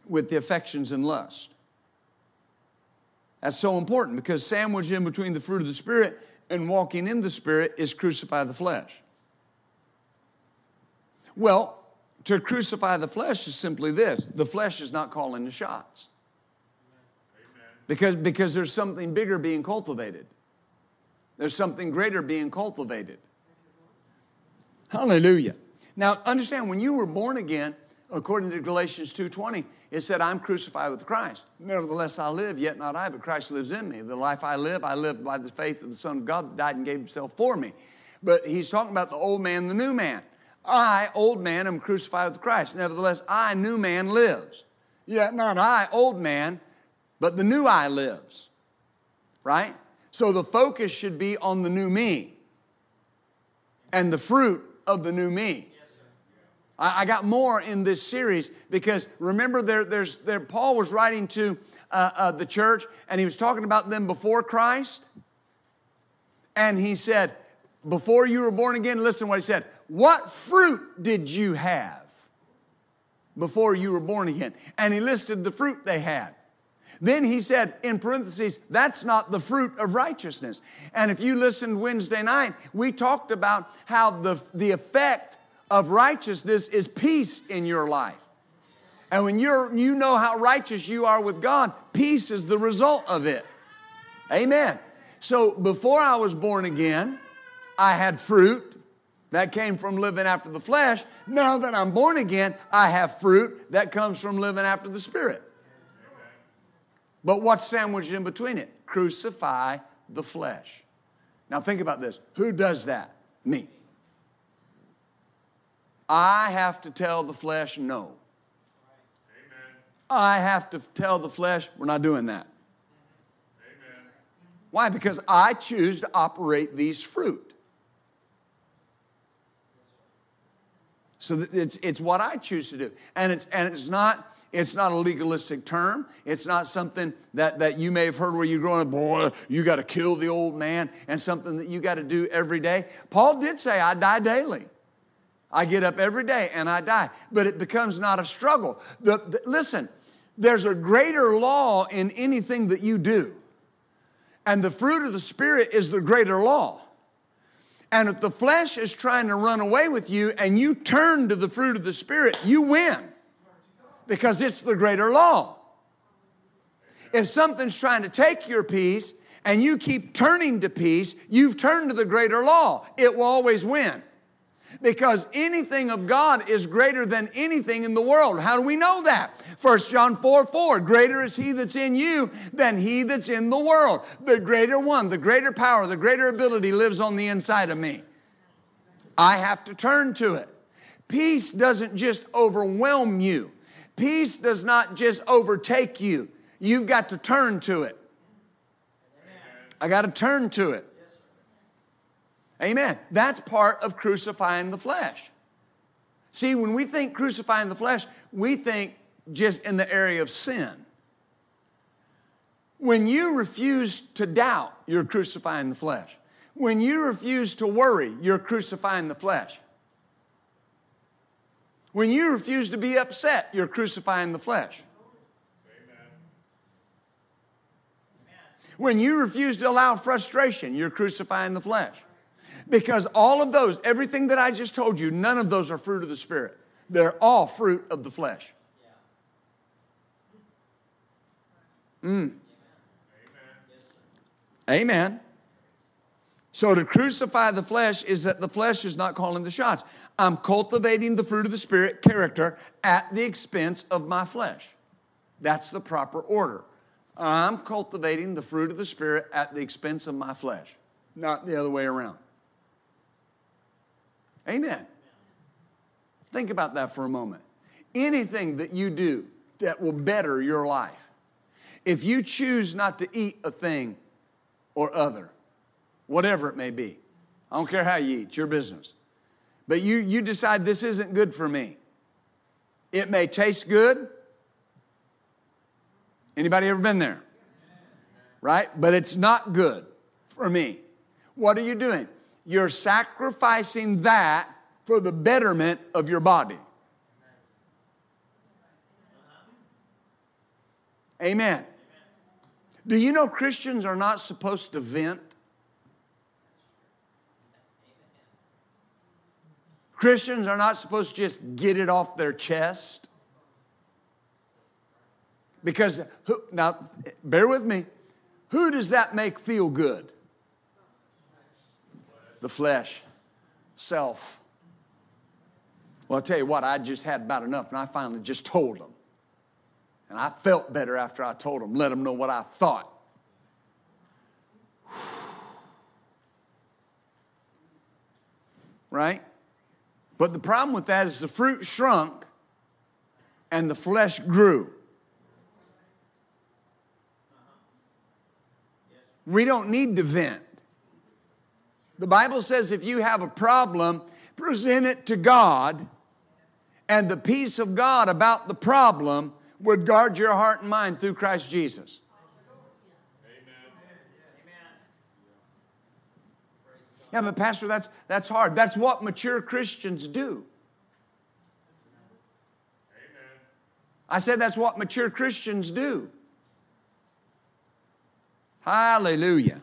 A: with the affections and lust. That's so important because sandwiched in between the fruit of the Spirit and walking in the Spirit is crucify the flesh. Well, to crucify the flesh is simply this the flesh is not calling the shots. Because, because there's something bigger being cultivated. There's something greater being cultivated. Hallelujah. Now understand when you were born again, according to Galatians 2:20, it said, I'm crucified with Christ. Nevertheless, I live, yet not I, but Christ lives in me. The life I live, I live by the faith of the Son of God that died and gave himself for me. But he's talking about the old man, the new man. I, old man, am crucified with Christ. Nevertheless, I, new man, lives. Yet not I, old man, but the new I lives. Right? So the focus should be on the new me and the fruit of the new me. I, got more in this series because remember, there, there's, there, Paul was writing to uh, uh, the church and he was talking about them before Christ. And he said, Before you were born again, listen what he said. What fruit did you have before you were born again? And he listed the fruit they had. Then he said, in parentheses, that's not the fruit of righteousness. And if you listened Wednesday night, we talked about how the, the effect of righteousness is peace in your life. And when you're, you know how righteous you are with God, peace is the result of it. Amen. So before I was born again, I had fruit that came from living after the flesh. Now that I'm born again, I have fruit that comes from living after the Spirit. But what's sandwiched in between it? Crucify the flesh. Now think about this. Who does that? Me. I have to tell the flesh no. Amen. I have to tell the flesh we're not doing that. Amen. Why? Because I choose to operate these fruit. So it's, it's what I choose to do. And it's, and it's not it's not a legalistic term. It's not something that, that you may have heard where you're growing up, boy, you got to kill the old man, and something that you got to do every day. Paul did say, I die daily. I get up every day and I die. But it becomes not a struggle. The, the, listen, there's a greater law in anything that you do. And the fruit of the Spirit is the greater law. And if the flesh is trying to run away with you and you turn to the fruit of the Spirit, you win because it's the greater law. If something's trying to take your peace and you keep turning to peace, you've turned to the greater law. It will always win. Because anything of God is greater than anything in the world. How do we know that? 1 John 4 4 Greater is he that's in you than he that's in the world. The greater one, the greater power, the greater ability lives on the inside of me. I have to turn to it. Peace doesn't just overwhelm you, Peace does not just overtake you, you've got to turn to it. I got to turn to it. Amen. That's part of crucifying the flesh. See, when we think crucifying the flesh, we think just in the area of sin. When you refuse to doubt, you're crucifying the flesh. When you refuse to worry, you're crucifying the flesh. When you refuse to be upset, you're crucifying the flesh. When you refuse to allow frustration, you're crucifying the flesh. Because all of those, everything that I just told you, none of those are fruit of the Spirit. They're all fruit of the flesh. Mm. Amen. So to crucify the flesh is that the flesh is not calling the shots. I'm cultivating the fruit of the Spirit, character, at the expense of my flesh. That's the proper order. I'm cultivating the fruit of the Spirit at the expense of my flesh, not the other way around. Amen. Think about that for a moment. Anything that you do that will better your life, if you choose not to eat a thing or other, whatever it may be, I don't care how you eat, it's your business but you, you decide this isn't good for me. It may taste good. Anybody ever been there? Right? But it's not good for me. What are you doing? You're sacrificing that for the betterment of your body. Amen. Do you know Christians are not supposed to vent? Christians are not supposed to just get it off their chest. Because, now, bear with me, who does that make feel good? The flesh, self. Well, I'll tell you what, I just had about enough, and I finally just told them. And I felt better after I told them, let them know what I thought. Right? But the problem with that is the fruit shrunk and the flesh grew. We don't need to vent. The Bible says if you have a problem, present it to God, and the peace of God about the problem would guard your heart and mind through Christ Jesus. Amen. Yeah, but Pastor, that's, that's hard. That's what mature Christians do. Amen. I said that's what mature Christians do. Hallelujah.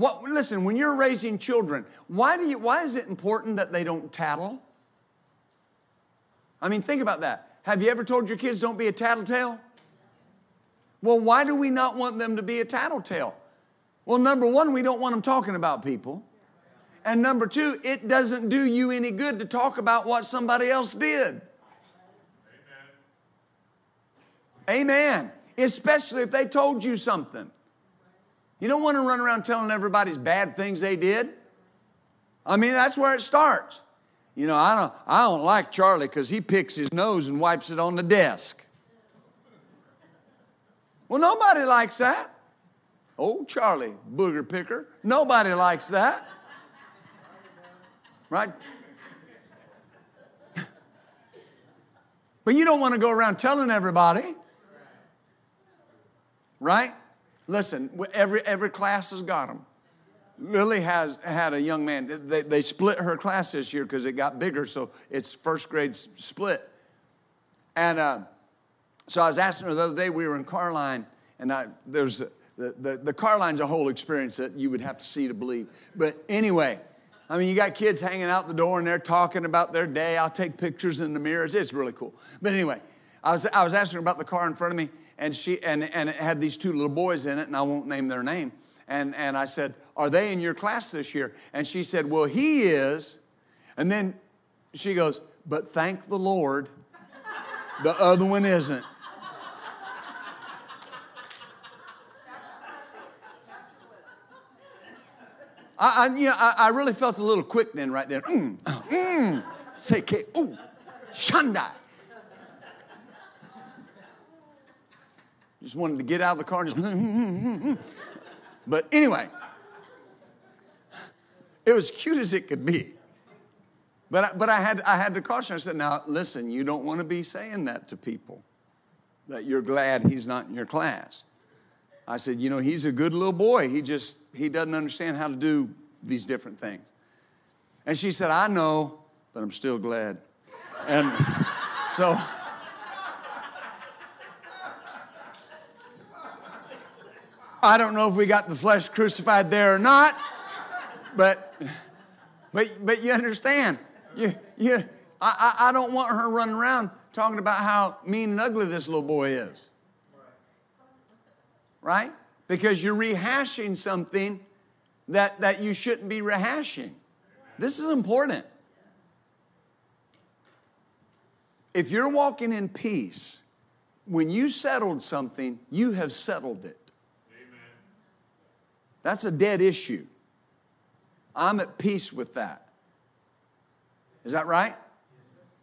A: What, listen, when you're raising children, why, do you, why is it important that they don't tattle? I mean, think about that. Have you ever told your kids don't be a tattletale? Well, why do we not want them to be a tattletale? Well, number one, we don't want them talking about people. And number two, it doesn't do you any good to talk about what somebody else did. Amen. Amen. Especially if they told you something. You don't want to run around telling everybody's bad things they did. I mean, that's where it starts. You know, I don't, I don't like Charlie because he picks his nose and wipes it on the desk. Well, nobody likes that. Oh, Charlie, booger picker. Nobody likes that. Right? But you don't want to go around telling everybody. Right? Listen, every, every class has got them. Lily has had a young man. They, they split her class this year because it got bigger, so it's first grade split. And uh, so I was asking her the other day, we were in Carline, and I, there's a, the, the, the Carline's a whole experience that you would have to see to believe. But anyway, I mean, you got kids hanging out the door and they're talking about their day. I'll take pictures in the mirrors. It's really cool. But anyway, I was, I was asking her about the car in front of me, and, she, and, and it had these two little boys in it, and I won't name their name. And, and I said, Are they in your class this year? And she said, Well, he is. And then she goes, But thank the Lord, the other one isn't. I, I, you know, I, I, really felt a little quickening right there. Mm, mm, say, ooh, Shandai. Just wanted to get out of the car and just. But anyway, it was cute as it could be. But I, but I had, I had to caution. I said, now listen, you don't want to be saying that to people, that you're glad he's not in your class. I said, you know, he's a good little boy. He just, he doesn't understand how to do these different things. And she said, I know, but I'm still glad. And so, I don't know if we got the flesh crucified there or not, but, but, but you understand. You, you, I, I don't want her running around talking about how mean and ugly this little boy is right? Because you're rehashing something that, that you shouldn't be rehashing. This is important. If you're walking in peace, when you settled something, you have settled it. That's a dead issue. I'm at peace with that. Is that right?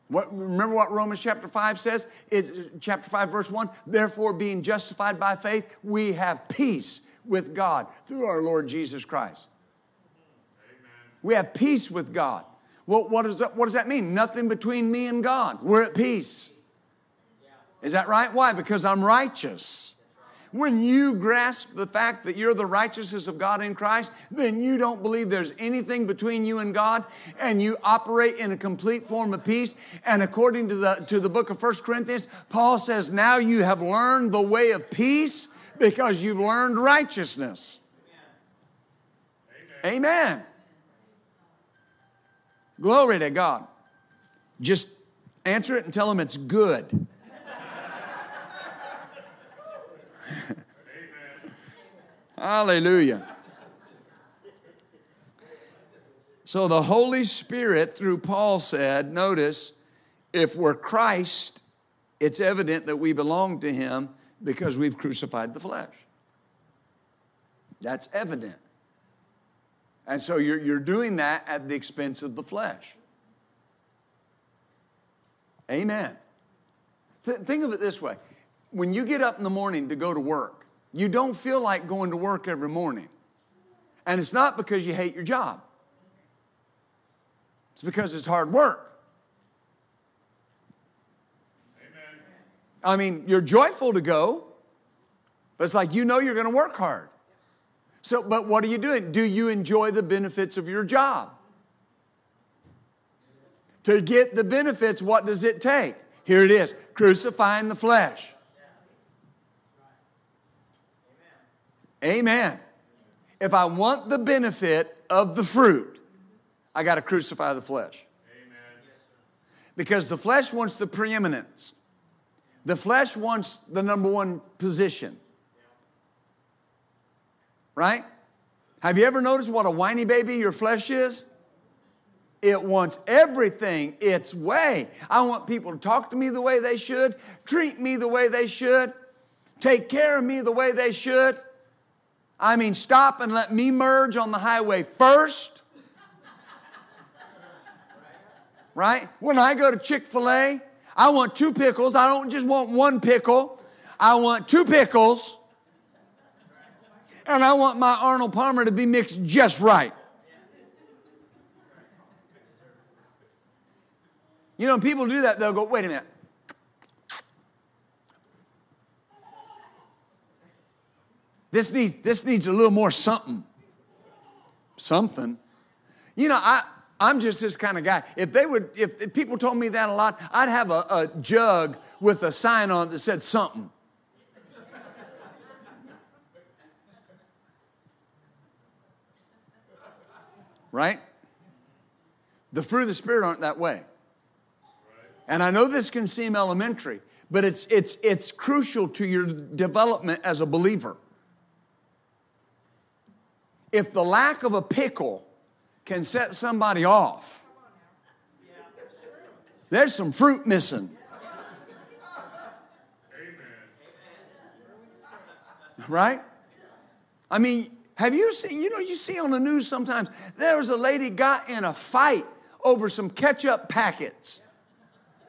A: What, remember what Romans chapter 5 says? It's chapter 5, verse 1. Therefore, being justified by faith, we have peace with God through our Lord Jesus Christ. Amen. We have peace with God. Well, what, is that, what does that mean? Nothing between me and God. We're at peace. Is that right? Why? Because I'm righteous. When you grasp the fact that you're the righteousness of God in Christ, then you don't believe there's anything between you and God, and you operate in a complete form of peace. And according to the, to the book of First Corinthians, Paul says, Now you have learned the way of peace because you've learned righteousness. Amen. Amen. Glory to God. Just answer it and tell them it's good. Hallelujah. So the Holy Spirit, through Paul, said, notice, if we're Christ, it's evident that we belong to Him because we've crucified the flesh. That's evident. And so you're, you're doing that at the expense of the flesh. Amen. Th- think of it this way when you get up in the morning to go to work, you don't feel like going to work every morning. And it's not because you hate your job, it's because it's hard work. Amen. I mean, you're joyful to go, but it's like you know you're going to work hard. So, but what are you doing? Do you enjoy the benefits of your job? To get the benefits, what does it take? Here it is crucifying the flesh. Amen. If I want the benefit of the fruit, I got to crucify the flesh. Amen. Because the flesh wants the preeminence. The flesh wants the number one position. Right? Have you ever noticed what a whiny baby your flesh is? It wants everything its way. I want people to talk to me the way they should, treat me the way they should, take care of me the way they should. I mean, stop and let me merge on the highway first. Right? When I go to Chick fil A, I want two pickles. I don't just want one pickle, I want two pickles. And I want my Arnold Palmer to be mixed just right. You know, people do that, they'll go, wait a minute. This needs, this needs a little more something. Something. You know, I, I'm just this kind of guy. If they would, if, if people told me that a lot, I'd have a, a jug with a sign on it that said something. right? The fruit of the Spirit aren't that way. And I know this can seem elementary, but it's, it's, it's crucial to your development as a believer. If the lack of a pickle can set somebody off, there's some fruit missing. Right? I mean, have you seen, you know, you see on the news sometimes, there was a lady got in a fight over some ketchup packets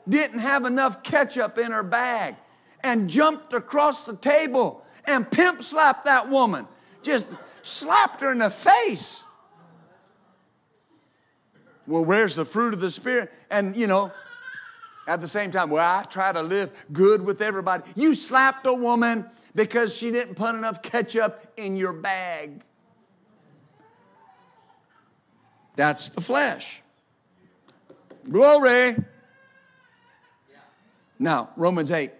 A: didn't have enough ketchup in her bag and jumped across the table and pimp slapped that woman. Just slapped her in the face. Well, where's the fruit of the Spirit? And, you know, at the same time, well, I try to live good with everybody. You slapped a woman because she didn't put enough ketchup in your bag. That's the flesh. Glory. Now, Romans 8,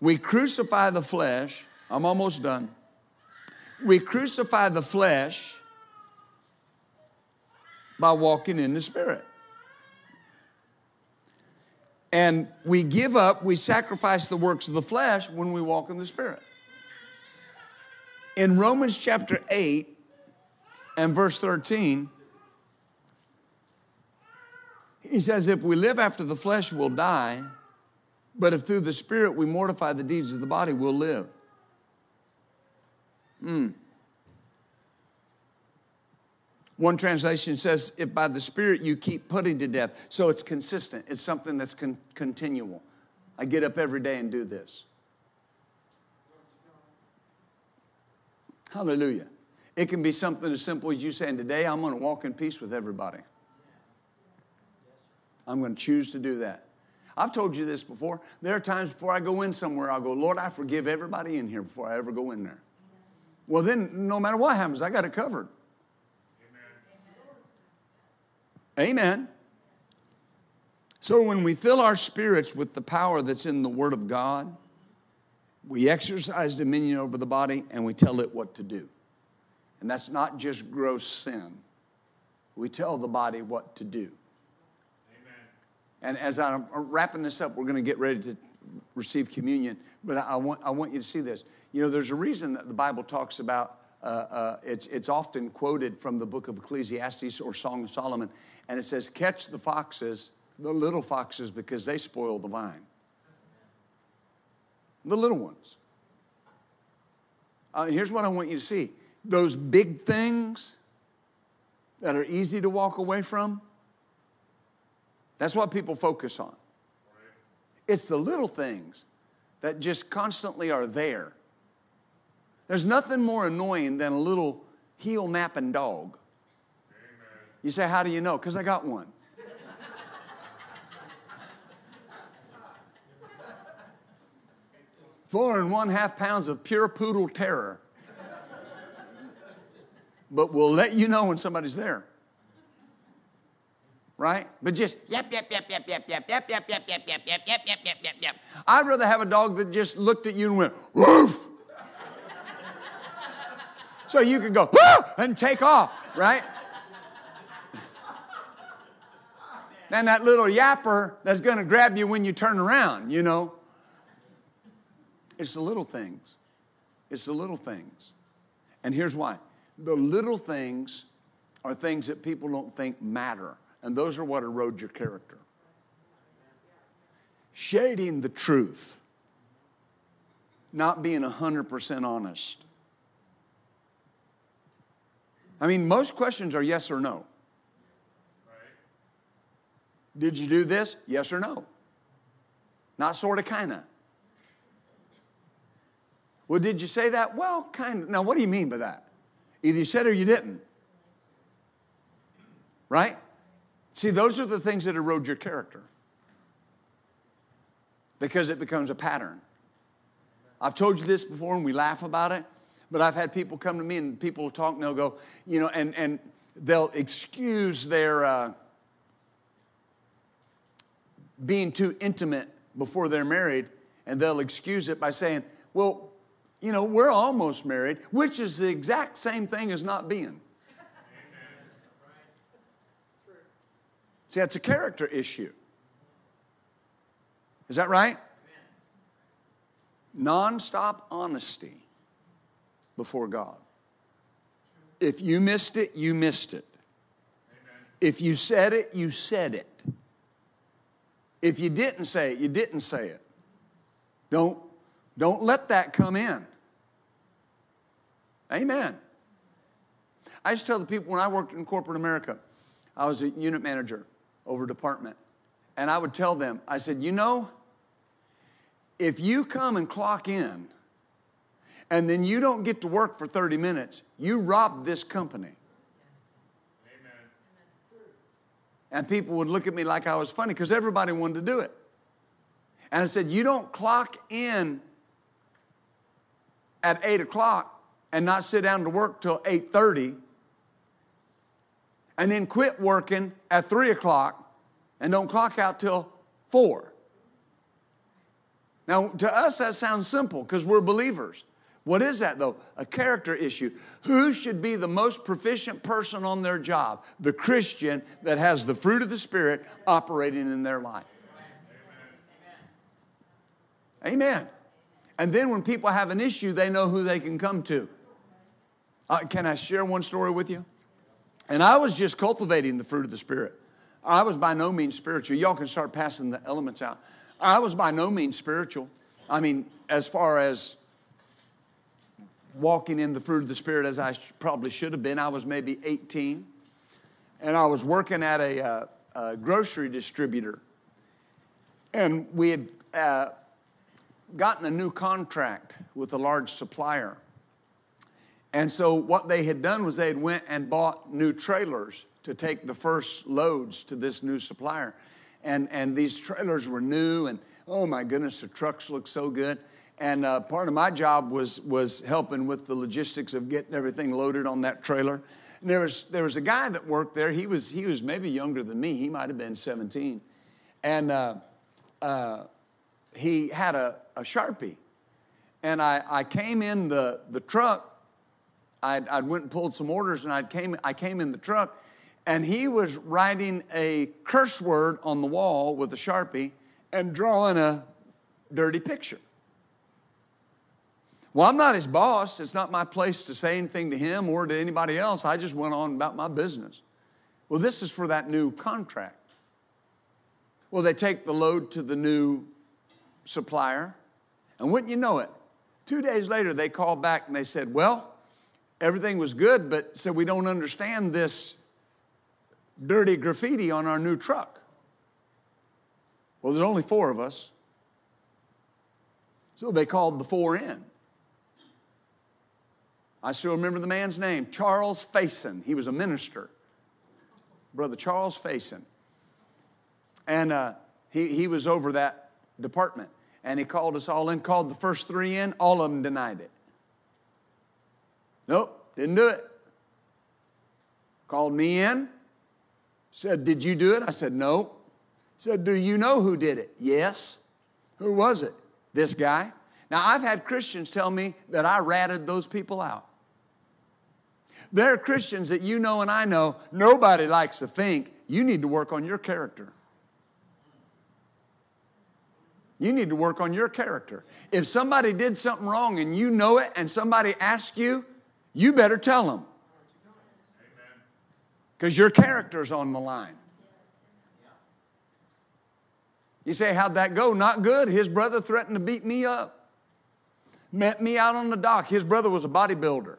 A: we crucify the flesh. I'm almost done. We crucify the flesh by walking in the Spirit. And we give up, we sacrifice the works of the flesh when we walk in the Spirit. In Romans chapter 8 and verse 13, he says, If we live after the flesh, we'll die. But if through the Spirit we mortify the deeds of the body, we'll live. Hmm. One translation says, if by the Spirit you keep putting to death. So it's consistent, it's something that's con- continual. I get up every day and do this. Hallelujah. It can be something as simple as you saying, Today I'm going to walk in peace with everybody. I'm going to choose to do that. I've told you this before. There are times before I go in somewhere, I'll go, Lord, I forgive everybody in here before I ever go in there. Well, then, no matter what happens, I got it covered. Amen. Amen. So, when we fill our spirits with the power that's in the Word of God, we exercise dominion over the body and we tell it what to do. And that's not just gross sin, we tell the body what to do. And as I'm wrapping this up, we're going to get ready to receive communion. But I want, I want you to see this. You know, there's a reason that the Bible talks about, uh, uh, it's, it's often quoted from the book of Ecclesiastes or Song of Solomon, and it says, Catch the foxes, the little foxes, because they spoil the vine. The little ones. Uh, here's what I want you to see those big things that are easy to walk away from that's what people focus on. It's the little things that just constantly are there. There's nothing more annoying than a little heel napping dog. You say, How do you know? Because I got one. Four and one half pounds of pure poodle terror. But we'll let you know when somebody's there right? But just yep, yep, yep, yep, yep, yep, yep, yep, yep, yep, yep, yep, yep, yep, yep, yep, yep. I'd rather have a dog that just looked at you and went, woof. so you could go, woof, and take off, right? Than that little yapper that's going to grab you when you turn around, you know. It's the little things. It's the little things. And here's why the little things are things that people don't think matter. And those are what erode your character. Shading the truth, not being 100% honest. I mean, most questions are yes or no. Did you do this? Yes or no? Not sort of, kind of. Well, did you say that? Well, kind of. Now, what do you mean by that? Either you said or you didn't. Right? See, those are the things that erode your character because it becomes a pattern. I've told you this before and we laugh about it, but I've had people come to me and people will talk and they'll go, you know, and, and they'll excuse their uh, being too intimate before they're married and they'll excuse it by saying, well, you know, we're almost married, which is the exact same thing as not being. See, that's a character issue. Is that right? Nonstop honesty before God. If you missed it, you missed it. If you said it, you said it. If you didn't say it, you didn't say it. Don't, don't let that come in. Amen. I to tell the people when I worked in corporate America, I was a unit manager over department. And I would tell them, I said, you know, if you come and clock in and then you don't get to work for 30 minutes, you rob this company. Amen. And people would look at me like I was funny because everybody wanted to do it. And I said, you don't clock in at 8 o'clock and not sit down to work till 8.30 and then quit working at 3 o'clock and don't clock out till 4. Now, to us, that sounds simple because we're believers. What is that though? A character issue. Who should be the most proficient person on their job? The Christian that has the fruit of the Spirit operating in their life. Amen. Amen. And then when people have an issue, they know who they can come to. Uh, can I share one story with you? And I was just cultivating the fruit of the Spirit. I was by no means spiritual. Y'all can start passing the elements out. I was by no means spiritual. I mean, as far as walking in the fruit of the Spirit as I probably should have been, I was maybe 18. And I was working at a, uh, a grocery distributor. And we had uh, gotten a new contract with a large supplier. And so what they had done was they had went and bought new trailers to take the first loads to this new supplier. And, and these trailers were new, and oh my goodness, the trucks looked so good. And uh, part of my job was, was helping with the logistics of getting everything loaded on that trailer. And there was, there was a guy that worked there. He was, he was maybe younger than me. He might have been 17. And uh, uh, he had a, a Sharpie. And I, I came in the, the truck. I'd, I'd went and pulled some orders, and I came, I came in the truck, and he was writing a curse word on the wall with a sharpie and drawing a dirty picture. Well, I'm not his boss. It's not my place to say anything to him or to anybody else. I just went on about my business. Well, this is for that new contract. Well, they take the load to the new supplier, and wouldn't you know it, two days later they called back and they said, Well, everything was good, but said, We don't understand this dirty graffiti on our new truck. Well, there's only four of us. So they called the four in. I still remember the man's name, Charles Faison. He was a minister. Brother Charles Faison. And uh, he, he was over that department. And he called us all in, called the first three in. All of them denied it. Nope, didn't do it. Called me in. Said, Did you do it? I said, No. Said, Do you know who did it? Yes. Who was it? This guy. Now, I've had Christians tell me that I ratted those people out. There are Christians that you know and I know, nobody likes to think you need to work on your character. You need to work on your character. If somebody did something wrong and you know it and somebody asks you, you better tell them because your character's on the line. You say, How'd that go? Not good. His brother threatened to beat me up. Met me out on the dock. His brother was a bodybuilder.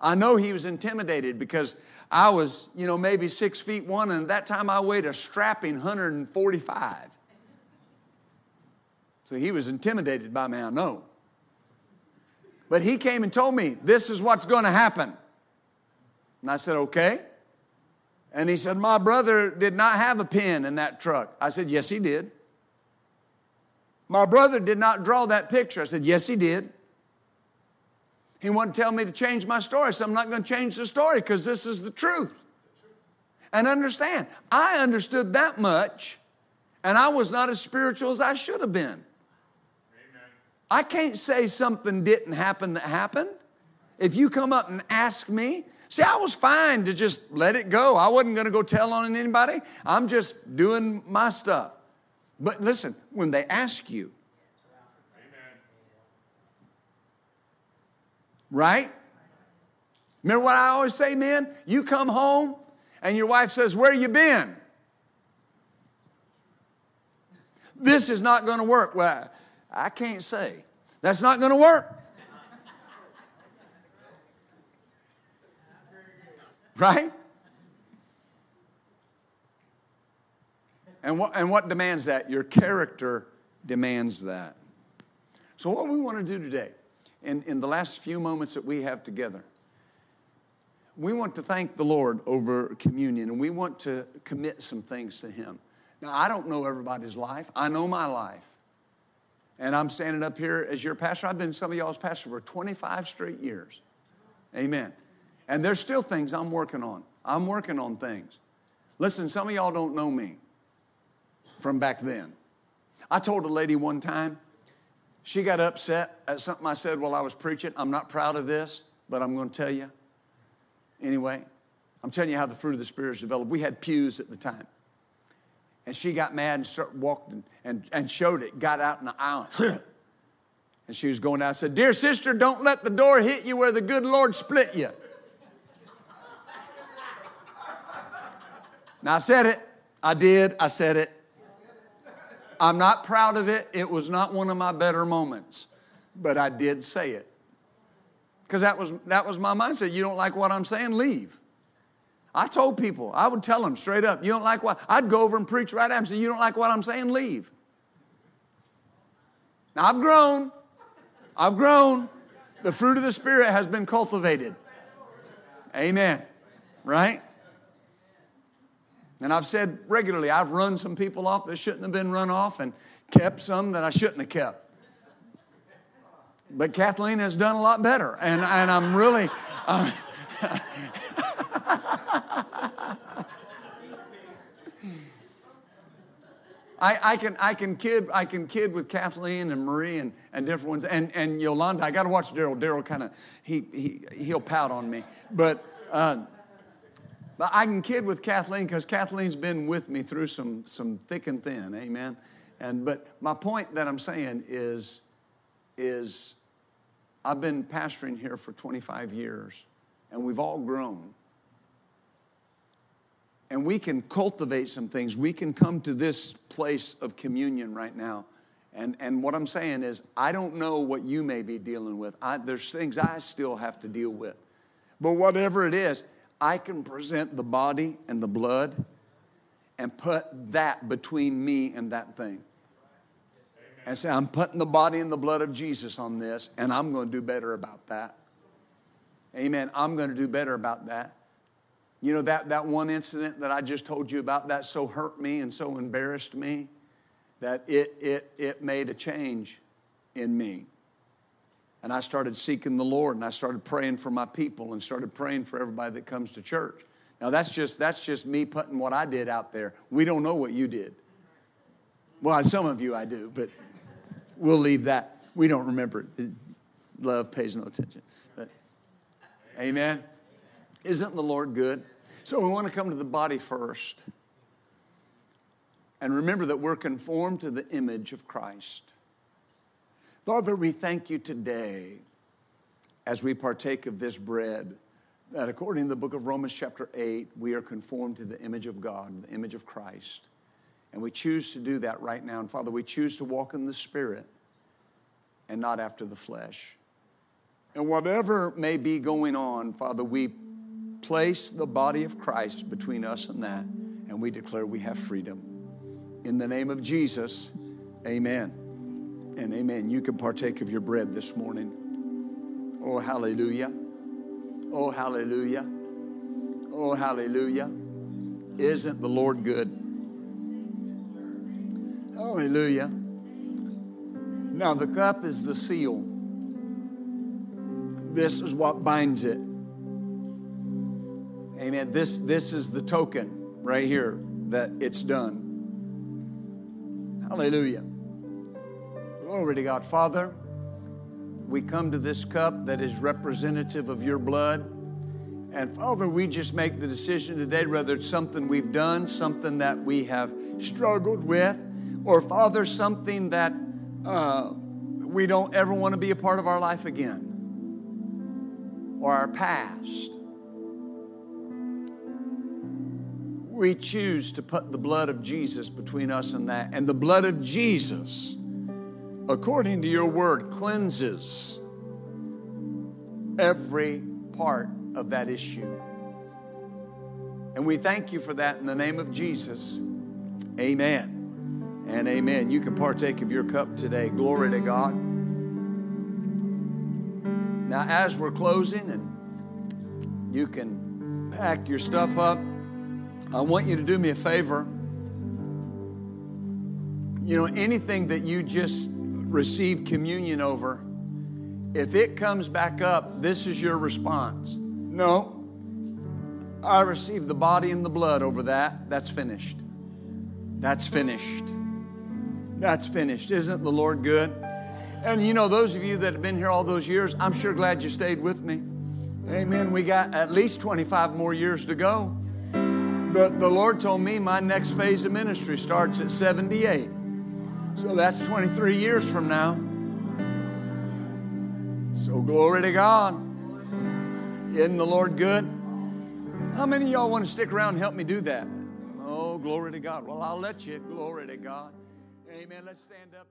A: I know he was intimidated because I was, you know, maybe six feet one, and at that time I weighed a strapping 145. So he was intimidated by me, I know. But he came and told me, This is what's going to happen. And I said, Okay. And he said, My brother did not have a pen in that truck. I said, Yes, he did. My brother did not draw that picture. I said, Yes, he did. He wanted to tell me to change my story. So I'm not going to change the story because this is the truth. And understand, I understood that much, and I was not as spiritual as I should have been. I can't say something didn't happen that happened. If you come up and ask me, see, I was fine to just let it go. I wasn't going to go tell on anybody. I'm just doing my stuff. But listen, when they ask you, right? Remember what I always say, men? You come home and your wife says, Where you been? This is not going to work. Well, I can't say. That's not going to work. Right? And what, and what demands that? Your character demands that. So, what we want to do today, in, in the last few moments that we have together, we want to thank the Lord over communion and we want to commit some things to Him. Now, I don't know everybody's life, I know my life. And I'm standing up here as your pastor. I've been some of y'all's pastor for 25 straight years. Amen. And there's still things I'm working on. I'm working on things. Listen, some of y'all don't know me from back then. I told a lady one time, she got upset at something I said while I was preaching. I'm not proud of this, but I'm going to tell you. Anyway, I'm telling you how the fruit of the Spirit is developed. We had pews at the time. And she got mad and started walking and, and showed it, got out in the aisle. and she was going down. I said, Dear sister, don't let the door hit you where the good Lord split you. now I said it. I did. I said it. I'm not proud of it. It was not one of my better moments, but I did say it. Because that was, that was my mindset. You don't like what I'm saying? Leave. I told people, I would tell them straight up, you don't like what, I'd go over and preach right after and say, you don't like what I'm saying? Leave. Now I've grown. I've grown. The fruit of the Spirit has been cultivated. Amen. Right? And I've said regularly, I've run some people off that shouldn't have been run off and kept some that I shouldn't have kept. But Kathleen has done a lot better. And, and I'm really. Uh, I, I, can I can kid I can kid with Kathleen and Marie and, and different ones and, and Yolanda. I got to watch Daryl. Daryl kind of he, he he'll pout on me, but uh, but I can kid with Kathleen because Kathleen's been with me through some some thick and thin. Amen. And but my point that I'm saying is is I've been pastoring here for 25 years, and we've all grown and we can cultivate some things. We can come to this place of communion right now. And, and what I'm saying is, I don't know what you may be dealing with. I, there's things I still have to deal with. But whatever it is, I can present the body and the blood and put that between me and that thing. And say, I'm putting the body and the blood of Jesus on this, and I'm going to do better about that. Amen. I'm going to do better about that. You know, that, that one incident that I just told you about, that so hurt me and so embarrassed me that it, it, it made a change in me. And I started seeking the Lord and I started praying for my people and started praying for everybody that comes to church. Now that's just that's just me putting what I did out there. We don't know what you did. Well, some of you I do, but we'll leave that. We don't remember it. Love pays no attention. But, amen. Isn't the Lord good? So we want to come to the body first. And remember that we're conformed to the image of Christ. Father, we thank you today as we partake of this bread that according to the book of Romans, chapter 8, we are conformed to the image of God, the image of Christ. And we choose to do that right now. And Father, we choose to walk in the Spirit and not after the flesh. And whatever may be going on, Father, we place the body of Christ between us and that, and we declare we have freedom. In the name of Jesus, amen and amen. You can partake of your bread this morning. Oh, hallelujah. Oh, hallelujah. Oh, hallelujah. Isn't the Lord good? Hallelujah. Now, the cup is the seal. This is what binds it. Amen. This, this is the token right here that it's done. Hallelujah. Glory to God. Father, we come to this cup that is representative of your blood. And Father, we just make the decision today, whether it's something we've done, something that we have struggled with, or Father, something that uh, we don't ever want to be a part of our life again, or our past. We choose to put the blood of Jesus between us and that. And the blood of Jesus, according to your word, cleanses every part of that issue. And we thank you for that in the name of Jesus. Amen. And amen. You can partake of your cup today. Glory to God. Now, as we're closing and you can pack your stuff up, I want you to do me a favor. You know, anything that you just received communion over, if it comes back up, this is your response. No, I received the body and the blood over that. That's finished. That's finished. That's finished. Isn't the Lord good? And you know, those of you that have been here all those years, I'm sure glad you stayed with me. Amen. We got at least 25 more years to go. But the Lord told me my next phase of ministry starts at 78. So that's 23 years from now. So glory to God. Isn't the Lord good? How many of y'all want to stick around and help me do that? Oh, glory to God. Well, I'll let you. Glory to God. Amen. Let's stand up.